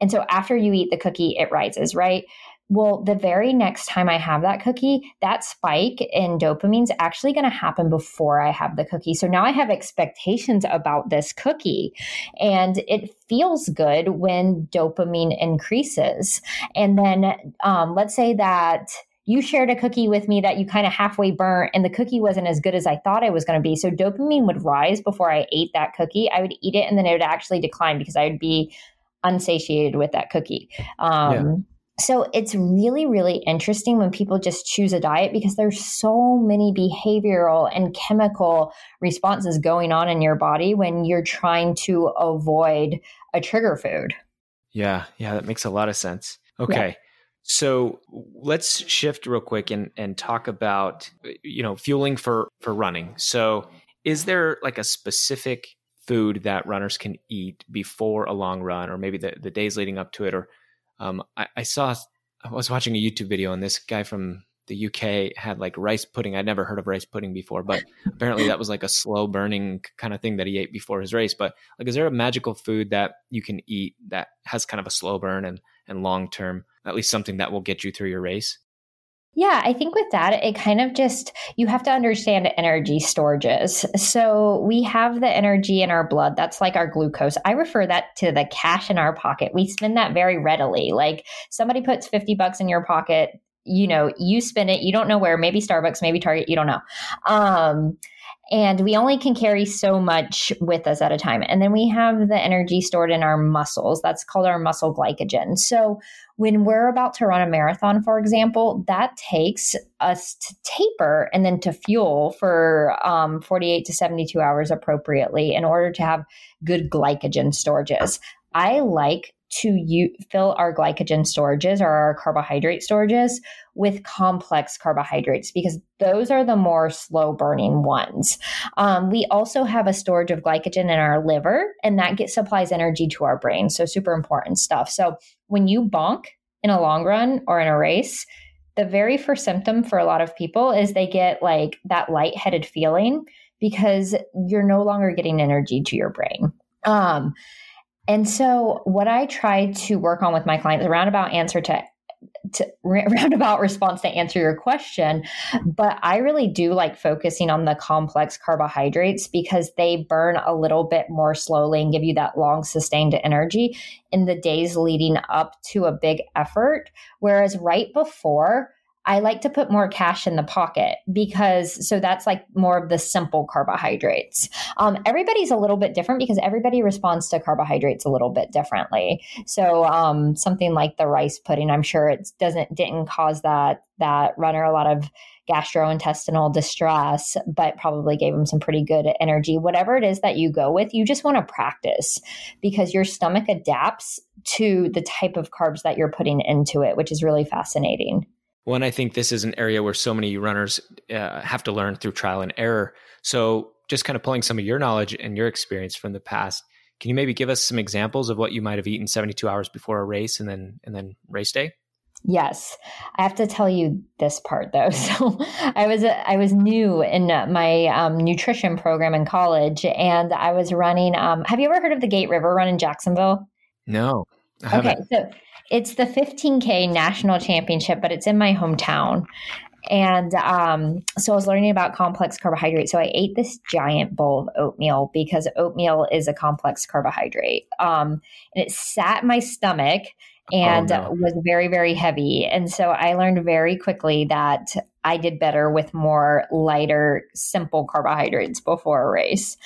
Speaker 4: And so after you eat the cookie, it rises, right? Well, the very next time I have that cookie, that spike in dopamine is actually going to happen before I have the cookie. So now I have expectations about this cookie. And it feels good when dopamine increases. And then um, let's say that you shared a cookie with me that you kind of halfway burnt and the cookie wasn't as good as I thought it was going to be. So dopamine would rise before I ate that cookie. I would eat it and then it would actually decline because I would be unsatiated with that cookie. Um, yeah. So it's really, really interesting when people just choose a diet because there's so many behavioral and chemical responses going on in your body when you're trying to avoid a trigger food.
Speaker 2: Yeah, yeah, that makes a lot of sense. Okay. Yeah. So let's shift real quick and, and talk about you know fueling for for running. So is there like a specific food that runners can eat before a long run, or maybe the, the days leading up to it? Or um, I, I saw I was watching a YouTube video and this guy from the UK had like rice pudding. I'd never heard of rice pudding before, but apparently that was like a slow burning kind of thing that he ate before his race. But like, is there a magical food that you can eat that has kind of a slow burn and, and long term, at least something that will get you through your race?
Speaker 4: Yeah, I think with that, it kind of just, you have to understand energy storages. So we have the energy in our blood. That's like our glucose. I refer that to the cash in our pocket. We spend that very readily. Like somebody puts 50 bucks in your pocket, you know, you spend it, you don't know where, maybe Starbucks, maybe Target, you don't know. Um, and we only can carry so much with us at a time. And then we have the energy stored in our muscles. That's called our muscle glycogen. So when we're about to run a marathon, for example, that takes us to taper and then to fuel for um, 48 to 72 hours appropriately in order to have good glycogen storages. I like to u- fill our glycogen storages or our carbohydrate storages with complex carbohydrates because those are the more slow burning ones. Um, we also have a storage of glycogen in our liver, and that gets supplies energy to our brain. So super important stuff. So when you bonk in a long run or in a race, the very first symptom for a lot of people is they get like that lightheaded feeling because you're no longer getting energy to your brain. Um, and so, what I try to work on with my clients, a roundabout answer to, to roundabout response to answer your question, but I really do like focusing on the complex carbohydrates because they burn a little bit more slowly and give you that long sustained energy in the days leading up to a big effort. Whereas right before, I like to put more cash in the pocket because so that's like more of the simple carbohydrates. Um, everybody's a little bit different because everybody responds to carbohydrates a little bit differently. So um, something like the rice pudding, I'm sure it doesn't didn't cause that that runner a lot of gastrointestinal distress, but probably gave him some pretty good energy. Whatever it is that you go with, you just want to practice because your stomach adapts to the type of carbs that you're putting into it, which is really fascinating.
Speaker 2: Well, and I think this is an area where so many runners uh, have to learn through trial and error. So, just kind of pulling some of your knowledge and your experience from the past, can you maybe give us some examples of what you might have eaten 72 hours before a race and then and then race day?
Speaker 4: Yes, I have to tell you this part though. So I was I was new in my um, nutrition program in college, and I was running. Um, have you ever heard of the Gate River Run in Jacksonville?
Speaker 2: No.
Speaker 4: Okay, so it's the 15K national championship, but it's in my hometown. And um, so I was learning about complex carbohydrates. So I ate this giant bowl of oatmeal because oatmeal is a complex carbohydrate. Um, and it sat in my stomach and oh, no. was very, very heavy. And so I learned very quickly that I did better with more lighter, simple carbohydrates before a race.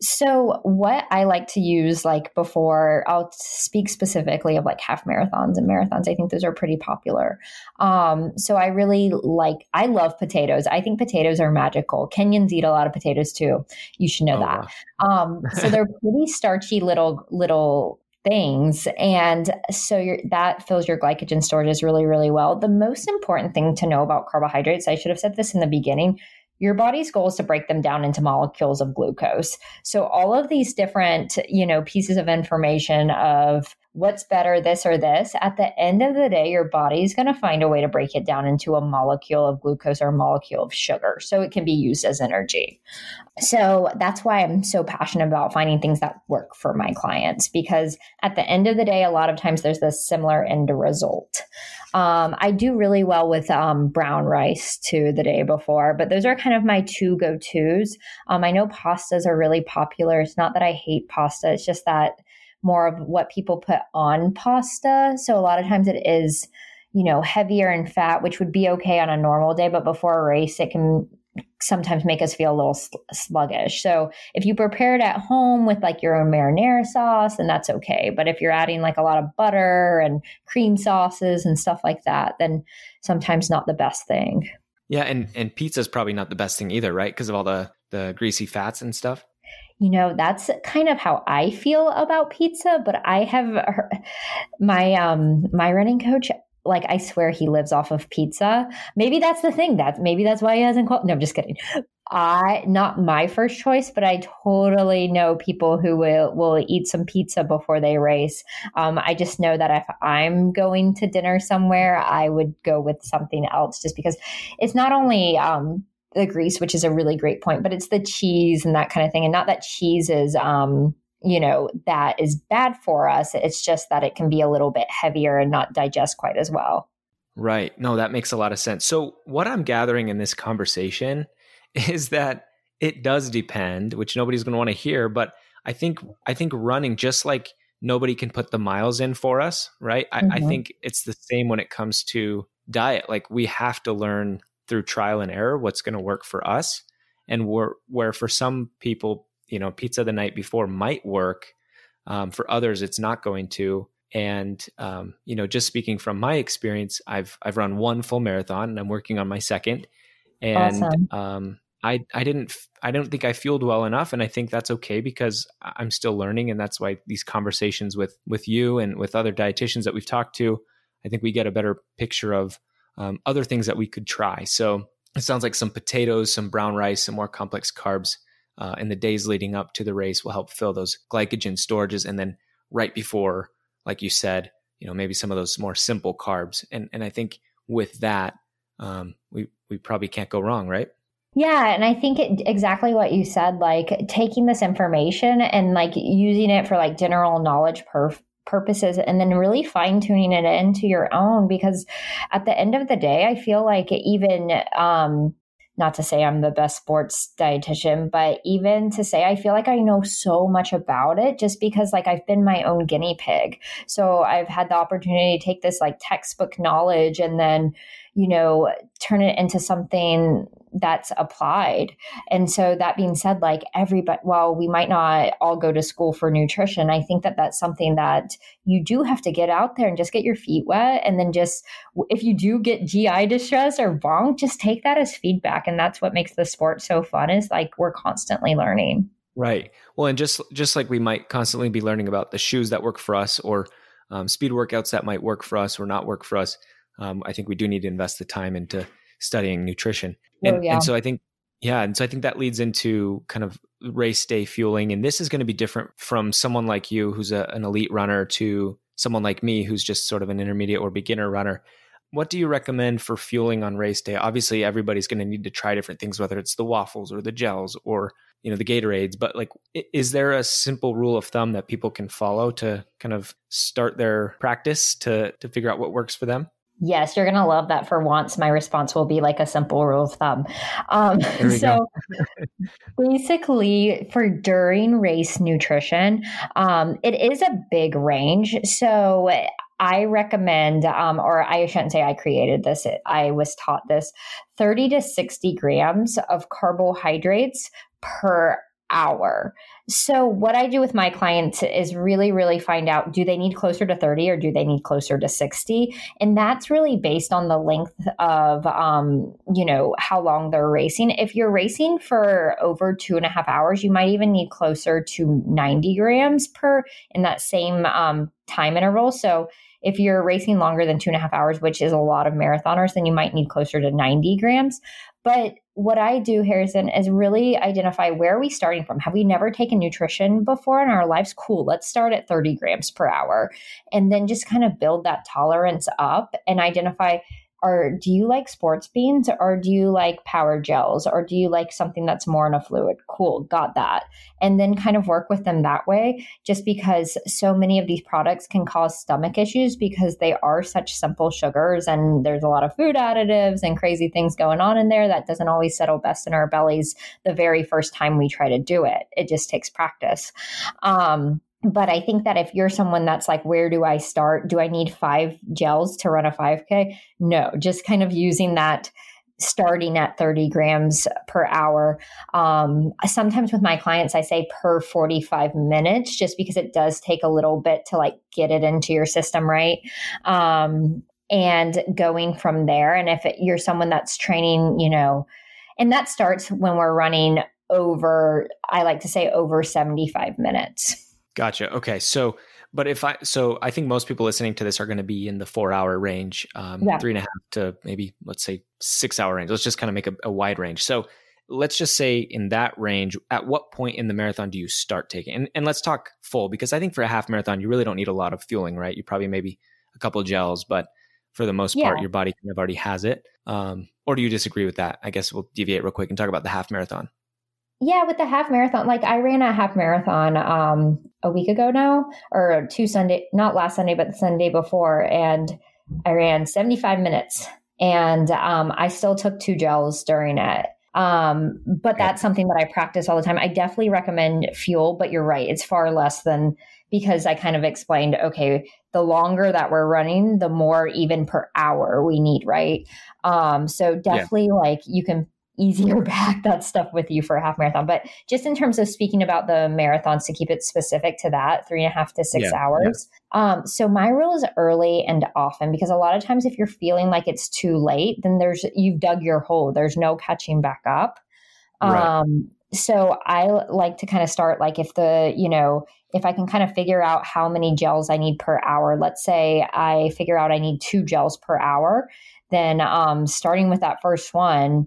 Speaker 4: So, what I like to use, like before, I'll speak specifically of like half marathons and marathons. I think those are pretty popular. Um, so, I really like, I love potatoes. I think potatoes are magical. Kenyans eat a lot of potatoes too. You should know
Speaker 2: Oh,
Speaker 4: that.
Speaker 2: wow.
Speaker 4: Um, so, they're pretty starchy little, little things and so that fills your glycogen storages really really well the most important thing to know about carbohydrates i should have said this in the beginning your body's goal is to break them down into molecules of glucose. So all of these different you know pieces of information of what's better this or this at the end of the day your body's going to find a way to break it down into a molecule of glucose or a molecule of sugar so it can be used as energy so that's why I'm so passionate about finding things that work for my clients because at the end of the day, a lot of times there's this similar end result. Um, I do really well with um, brown rice too the day before, but those are kind of my two go tos. Um, I know pastas are really popular. It's not that I hate pasta, it's just that more of what people put on pasta. So a lot of times it is, you know, heavier in fat, which would be okay on a normal day, but before a race, it can sometimes make us feel a little sluggish. So if you prepare it at home with like your own marinara sauce, then that's okay. But if you're adding like a lot of butter and cream sauces and stuff like that, then sometimes not the best thing.
Speaker 2: Yeah, and and pizza is probably not the best thing either, right? Because of all the the greasy fats and stuff.
Speaker 4: You know, that's kind of how I feel about pizza, but I have my um my running coach like I swear he lives off of pizza. Maybe that's the thing. That maybe that's why he hasn't called. No, I'm just kidding. I not my first choice, but I totally know people who will will eat some pizza before they race. Um, I just know that if I'm going to dinner somewhere, I would go with something else, just because it's not only um, the grease, which is a really great point, but it's the cheese and that kind of thing. And not that cheese is um, you know, that is bad for us. It's just that it can be a little bit heavier and not digest quite as well.
Speaker 2: Right. No, that makes a lot of sense. So, what I'm gathering in this conversation is that it does depend, which nobody's going to want to hear, but I think I think running just like nobody can put the miles in for us, right? I, I
Speaker 4: Mhm.
Speaker 2: think it's the same when it comes to diet. Like we have to learn through trial and error what's going to work for us, and where where for some people, you know, pizza the night before might work. Um, for others, it's not going to. And um, you know, just speaking from my experience, I've I've run one full marathon, and I'm working on my second. And
Speaker 4: Awesome.
Speaker 2: um, I I didn't I don't think I fueled well enough, and I think that's okay because I'm still learning, and that's why these conversations with with you and with other dietitians that we've talked to, I think we get a better picture of um, other things that we could try. So it sounds like some potatoes, some brown rice, some more complex carbs uh, in the days leading up to the race will help fill those glycogen storages, and then right before, like you said, you know maybe some of those more simple carbs, and and I think with that, um, we we probably can't go wrong, right?
Speaker 4: Yeah, and I think it, exactly what you said, like taking this information and like using it for like general knowledge perf- purposes and then really fine tuning it into your own because at the end of the day, I feel like even um not to say I'm the best sports dietitian, but even to say I feel like I know so much about it just because like I've been my own guinea pig. So I've had the opportunity to take this like textbook knowledge and then, you know, turn it into something that's applied. And so that being said, like everybody, while we might not all go to school for nutrition, I think that that's something that you do have to get out there and just get your feet wet. And then just, if you do get GI distress or bonk, just take that as feedback. And that's what makes the sport so fun is like we're constantly learning.
Speaker 2: Right. Well, and just just like we might constantly be learning about the shoes that work for us, or um, speed workouts that might work for us or not work for us, um, I think we do need to invest the time into studying nutrition. And,
Speaker 4: Oh, yeah.
Speaker 2: and so I think, yeah, and so I think that leads into kind of race day fueling, and this is going to be different from someone like you who's a, an elite runner to someone like me who's just sort of an intermediate or beginner runner. What do you recommend for fueling on race day? Obviously, everybody's going to need to try different things, whether it's the waffles or the gels or you know the Gatorades. But like, is there a simple rule of thumb that people can follow to kind of start their practice to to figure out what works for them?
Speaker 4: Yes, you're going to love that for once. My response will be like a simple rule of thumb. Um, so basically, for during race nutrition, um, it is a big range. So I recommend, um, or I shouldn't say I created this, I was taught this 30 to 60 grams of carbohydrates per hour. So, what I do with my clients is really, really find out do they need closer to 30 or do they need closer to 60? And that's really based on the length of, um, you know, how long they're racing. If you're racing for over two and a half hours, you might even need closer to 90 grams per in that same um, time interval. So, if you're racing longer than two and a half hours, which is a lot of marathoners, then you might need closer to 90 grams. But what I do, Harrison, is really identify where are we starting from? Have we never taken nutrition before in our lives? Cool. Let's start at 30 grams per hour and then just kind of build that tolerance up and identify or do you like sports beans? Or do you like power gels? Or do you like something that's more in a fluid? Cool got that. And then kind of work with them that way just because so many of these products can cause stomach issues because they are such simple sugars and there's a lot of food additives and crazy things going on in there that doesn't always settle best in our bellies the very first time we try to do it. It just takes practice. Um, but I think that if you're someone that's like, where do I start? Do I need five gels to run a 5K? No, just kind of using that starting at 30 grams per hour. Um, sometimes with my clients, I say per 45 minutes, just because it does take a little bit to like get it into your system, right? Um, and going from there. And if it, you're someone that's training, you know, and that starts when we're running over, I like to say over 75 minutes.
Speaker 2: Gotcha. Okay. So, but if I, so I think most people listening to this are going to be in the four hour range, um,
Speaker 4: Yeah.
Speaker 2: three and a half to maybe, let's say six hour range. Let's just kind of make a, a wide range. So let's just say in that range, at what point in the marathon do you start taking? And, and let's talk full because I think for a half marathon, you really don't need a lot of fueling, right? You probably maybe a couple gels, but for the most part, your body kind of already has it. Um, or do you disagree with that? I guess we'll deviate real quick and talk about the half marathon.
Speaker 4: Yeah, with the half marathon, like I ran a half marathon um, a week ago now, or two Sunday, not last Sunday, but the Sunday before, and I ran 75 minutes, and um, I still took two gels during it. Um, but that's something that I practice all the time. I definitely recommend fuel, but you're right, it's far less than because I kind of explained, okay, the longer that we're running, the more even per hour we need, right? Um, so definitely like you can easier back that stuff with you for a half marathon. But just in terms of speaking about the marathons, to keep it specific to that, three and a half to six
Speaker 2: Yeah,
Speaker 4: hours. Um, so my rule is early and often because a lot of times if you're feeling like it's too late, then there's you've dug your hole. There's no catching back up.
Speaker 2: Right.
Speaker 4: Um, so I like to kind of start like if the, you know, if I can kind of figure out how many gels I need per hour, let's say I figure out I need two gels per hour, then um, starting with that first one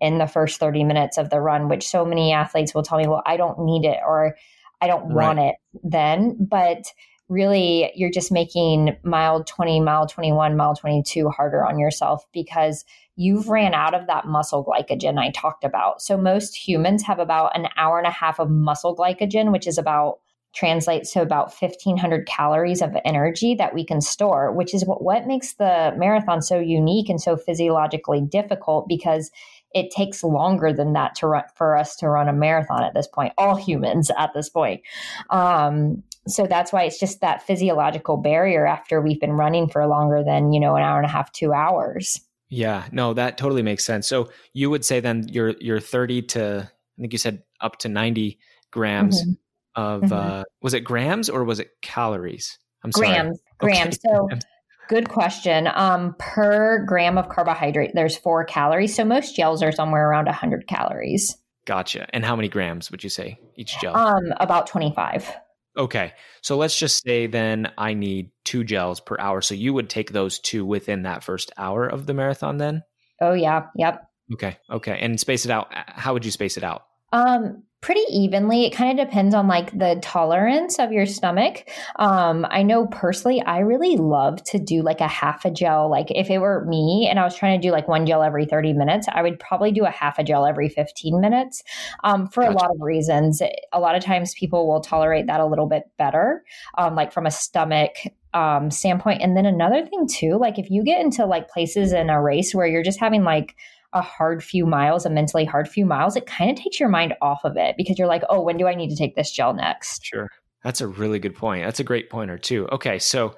Speaker 4: in the first 30 minutes of the run, which so many athletes will tell me, well, I don't need it or I don't want it then. But really, you're just making mile 20, mile 21, mile 22 harder on yourself because you've ran out of that muscle glycogen I talked about. So most humans have about an hour and a half of muscle glycogen, which is about translates to about 1500 calories of energy that we can store, which is what, what makes the marathon so unique and so physiologically difficult because it takes longer than that to run for us to run a marathon at this point, all humans at this point. Um, so that's why it's just that physiological barrier after we've been running for longer than, you know, an hour and a half, two hours.
Speaker 2: Yeah, no, that totally makes sense. So you would say then you're you're 30 to I think you said up to 90 grams
Speaker 4: Mhm.
Speaker 2: of
Speaker 4: Mhm.
Speaker 2: uh was it grams or was it calories? I'm sorry.
Speaker 4: grams grams
Speaker 2: Okay.
Speaker 4: so good question um per gram of carbohydrate there's four calories so most gels are somewhere around 100 calories
Speaker 2: Gotcha. And how many grams would you say each gel?
Speaker 4: um about 25
Speaker 2: okay. So let's just say then I need two gels per hour. So you would take those two within that first hour of the marathon then?
Speaker 4: oh yeah yep
Speaker 2: Okay. Okay. And space it out. How would you space it out?
Speaker 4: Um, pretty evenly. It kind of depends on like the tolerance of your stomach. Um, I know personally, I really love to do like a half a gel. Like if it were me and I was trying to do like one gel every 30 minutes, I would probably do a half a gel every 15 minutes um, for a lot of reasons. A lot of times people will tolerate that a little bit better, um, like from a stomach um, standpoint. And then another thing too, like if you get into like places in a race where you're just having like a hard few miles, a mentally hard few miles, it kind of takes your mind off of it because you're like, oh, when do I need to take this gel next?
Speaker 2: Sure. That's a really good point. That's a great pointer too. Okay, so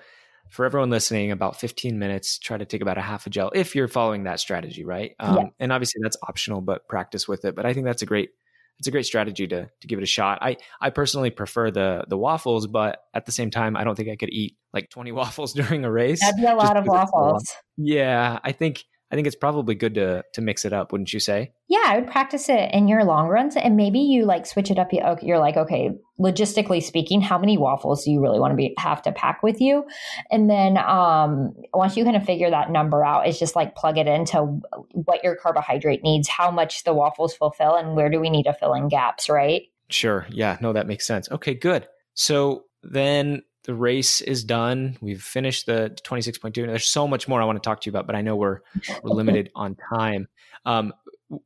Speaker 2: for everyone listening, about 15 minutes, try to take about a half a gel if you're following that strategy, right? Um,
Speaker 4: Yeah.
Speaker 2: And obviously that's optional, but practice with it. But I think that's a great it's a great strategy to to give it a shot. I I personally prefer the the waffles, but at the same time, I don't think I could eat like 20 waffles during a race.
Speaker 4: That'd be a lot of waffles.
Speaker 2: Yeah, I think I think it's probably good to to mix it up, wouldn't you say?
Speaker 4: Yeah, I would practice it in your long runs, and maybe you like switch it up. You're like, okay, logistically speaking, how many waffles do you really want to be have to pack with you? And then um, once you kind of figure that number out, it's just like plug it into what your carbohydrate needs, how much the waffles fulfill, and where do we need to fill in gaps, right?
Speaker 2: Sure. Yeah. No, that makes sense. Okay. Good. So then the race is done. We've finished the 26.2. And there's so much more I want to talk to you about, but I know we're, we're limited on time. Um,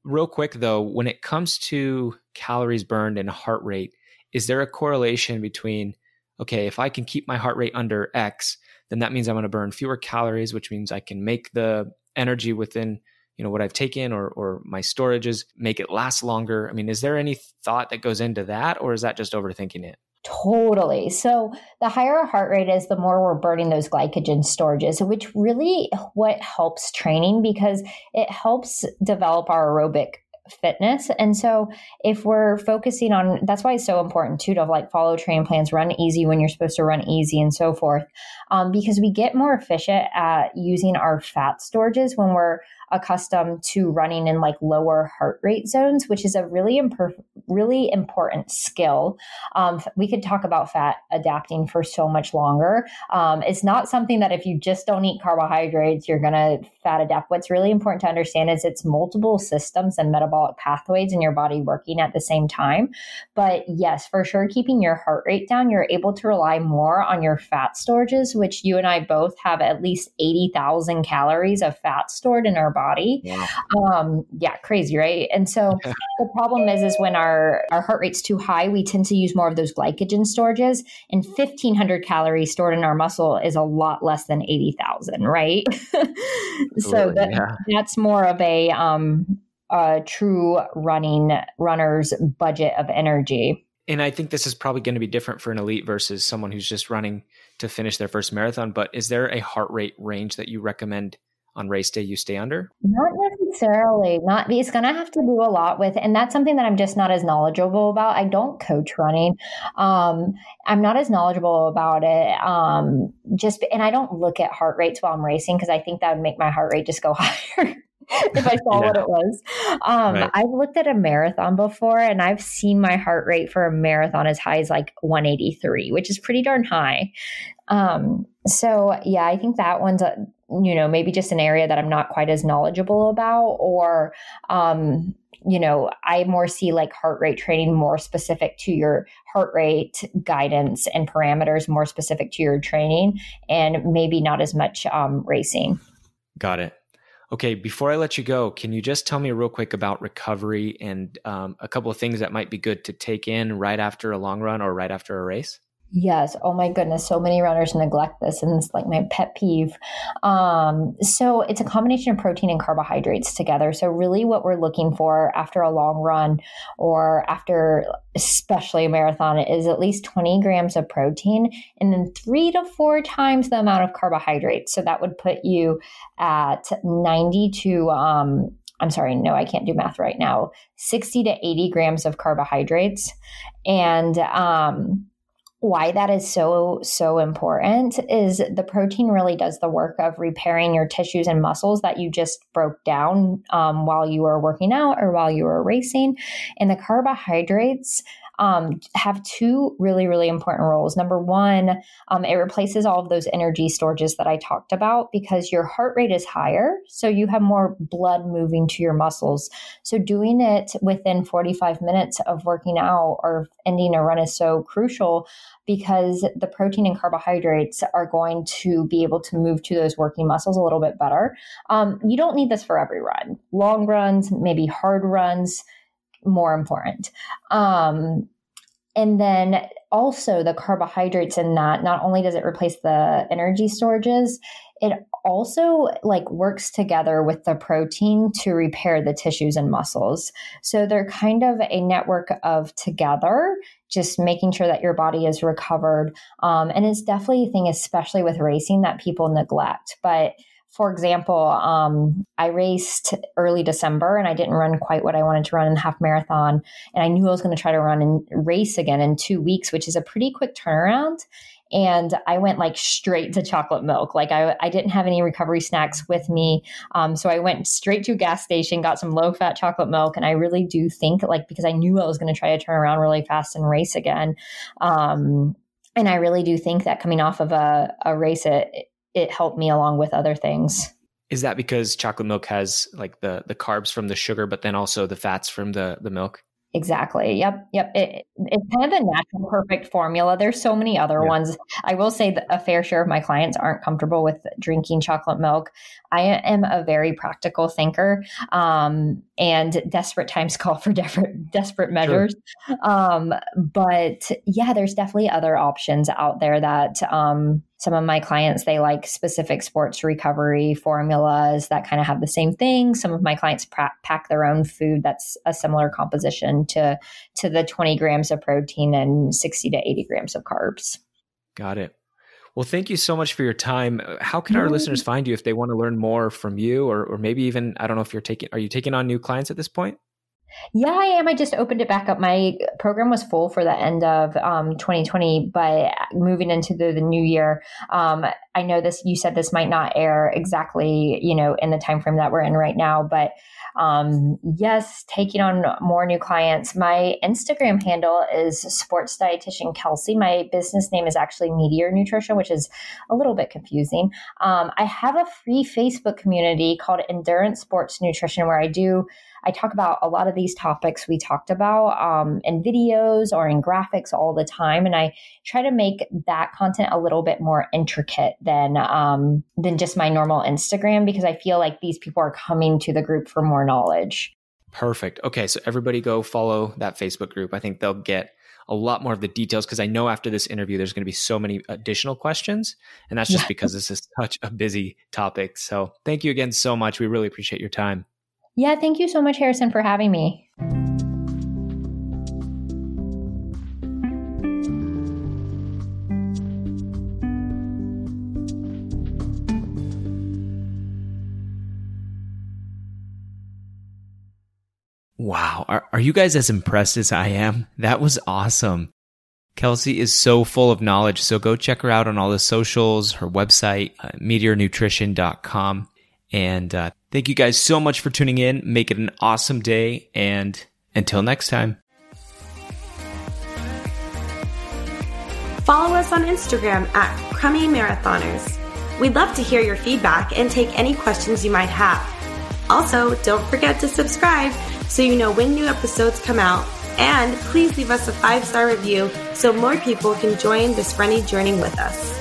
Speaker 2: real quick though, when it comes to calories burned and heart rate, is there a correlation between, okay, if I can keep my heart rate under X, then that means I'm going to burn fewer calories, which means I can make the energy within you know what I've taken or or my storages make it last longer. I mean, is there any thought that goes into that, or is that just overthinking it?
Speaker 4: Totally. So the higher our heart rate is, the more we're burning those glycogen storages, which really what helps training because it helps develop our aerobic fitness. And so if we're focusing on that's why it's so important too to like follow training plans, run easy when you're supposed to run easy and so forth. Um, because we get more efficient at using our fat storages when we're accustomed to running in like lower heart rate zones, which is a really imper- really important skill. Um, we could talk about fat adapting for so much longer. Um, it's not something that if you just don't eat carbohydrates, you're gonna fat adapt. What's really important to understand is it's multiple systems and metabolic pathways in your body working at the same time. But yes, for sure, keeping your heart rate down, you're able to rely more on your fat storages, which you and I both have at least 80,000 calories of fat stored in our body. Yeah. Um, yeah, crazy, right? And so the problem is, is when our, our heart rate's too high, we tend to use more of those glycogen storages and 1500 calories stored in our muscle is a lot less than 80,000, right? so that, yeah. that's more of a, um, a true running runner's budget of energy.
Speaker 2: And I think this is probably going to be different for an elite versus someone who's just running to finish their first marathon. But is there a heart rate range that you recommend on race day you stay under?
Speaker 4: Not necessarily. Not it's going to have to do a lot with, and that's something that I'm just not as knowledgeable about. I don't coach running. Um, I'm not as knowledgeable about it. Um, just and I don't look at heart rates while I'm racing because I think that would make my heart rate just go higher. if I saw yeah. what it was. Um, right. I've looked at a marathon before and I've seen my heart rate for a marathon as high as like 183, which is pretty darn high. Um, so yeah, I think that one's a, you know, maybe just an area that I'm not quite as knowledgeable about or, um, you know, I more see like heart rate training more specific to your heart rate guidance and parameters more specific to your training and maybe not as much um, racing.
Speaker 2: Got it. Okay, before I let you go, can you just tell me real quick about recovery and um, a couple of things that might be good to take in right after a long run or right after a race?
Speaker 4: Yes. Oh my goodness. So many runners neglect this, and it's like my pet peeve. Um, so it's a combination of protein and carbohydrates together. So really, what we're looking for after a long run, or after especially a marathon, is at least 20 grams of protein, and then three to four times the amount of carbohydrates. So that would put you at 90 to um, I'm sorry, no, I can't do math right now. 60 to 80 grams of carbohydrates. And um, why that is so so important is the protein really does the work of repairing your tissues and muscles that you just broke down um, while you were working out or while you were racing. And the carbohydrates um, have two really, really important roles. Number one, um, it replaces all of those energy storages that I talked about because your heart rate is higher. So you have more blood moving to your muscles. So doing it within 45 minutes of working out or ending a run is so crucial because the protein and carbohydrates are going to be able to move to those working muscles a little bit better. Um, you don't need this for every run. Long runs, maybe hard runs, more important. Um, and then also the carbohydrates in that, not only does it replace the energy storages, it also like works together with the protein to repair the tissues and muscles. So they're kind of a network of together, just making sure that your body is recovered. Um, and it's definitely a thing, especially with racing, that people neglect. But for example, um, I raced early December and I didn't run quite what I wanted to run in half marathon. And I knew I was going to try to run and race again in two weeks, which is a pretty quick turnaround. And I went like straight to chocolate milk. Like I, I didn't have any recovery snacks with me. Um, so I went straight to a gas station, got some low fat chocolate milk. And I really do think like, because I knew I was going to try to turn around really fast and race again. Um, and I really do think that coming off of a, a race, it helped me along with other things.
Speaker 2: Is that because chocolate milk has like the the carbs from the sugar, but then also the fats from the the milk?
Speaker 4: Exactly. Yep. Yep. It, it's kind of the natural perfect formula. There's so many other yeah. ones. I will say that a fair share of my clients aren't comfortable with drinking chocolate milk. I am a very practical thinker, um, and desperate times call for desperate desperate measures. Sure. Um, but yeah, there's definitely other options out there that um, some of my clients they like specific sports recovery formulas that kind of have the same thing. Some of my clients pack their own food that's a similar composition to to the 20 grams of protein and 60 to 80 grams of carbs.
Speaker 2: Got it. Well thank you so much for your time. How can our mm-hmm. listeners find you if they want to learn more from you or, or maybe even i don't know if you're taking are you taking on new clients at this point
Speaker 4: yeah, I am. I just opened it back up. My program was full for the end of um, 2020, but moving into the, the new year, um, I know this. You said this might not air exactly, you know, in the time frame that we're in right now, but um, yes, taking on more new clients. My Instagram handle is sports dietitian Kelsey. My business name is actually Meteor Nutrition, which is a little bit confusing. Um, I have a free Facebook community called Endurance Sports Nutrition where I do I talk about a lot of these topics we talked about um, in videos or in graphics all the time, and I try to make that content a little bit more intricate than um, than just my normal Instagram because I feel like these people are coming to the group for more knowledge.
Speaker 2: Perfect. Okay, so everybody go follow that Facebook group. I think they'll get a lot more of the details because I know after this interview there's going to be so many additional questions, and that's just yeah. because this is such a busy topic. So thank you again so much. We really appreciate your time.
Speaker 4: Yeah, thank you so much, Harrison, for having me.
Speaker 2: Wow. Are, are you guys as impressed as I am? That was awesome. Kelsey is so full of knowledge, so go check her out on all the socials, her website, uh, meteornutrition.com. And uh, thank you guys so much for tuning in. Make it an awesome day. And until next time.
Speaker 5: Follow us on Instagram at Crummy Marathoners. We'd love to hear your feedback and take any questions you might have. Also, don't forget to subscribe so you know when new episodes come out. And please leave us a five star review so more people can join this running journey with us.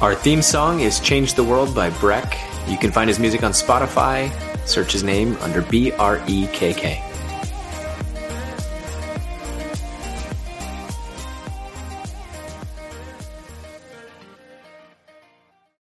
Speaker 2: Our theme song is Change the World by Brekk. You can find his music on Spotify. Search his name under B R E K K.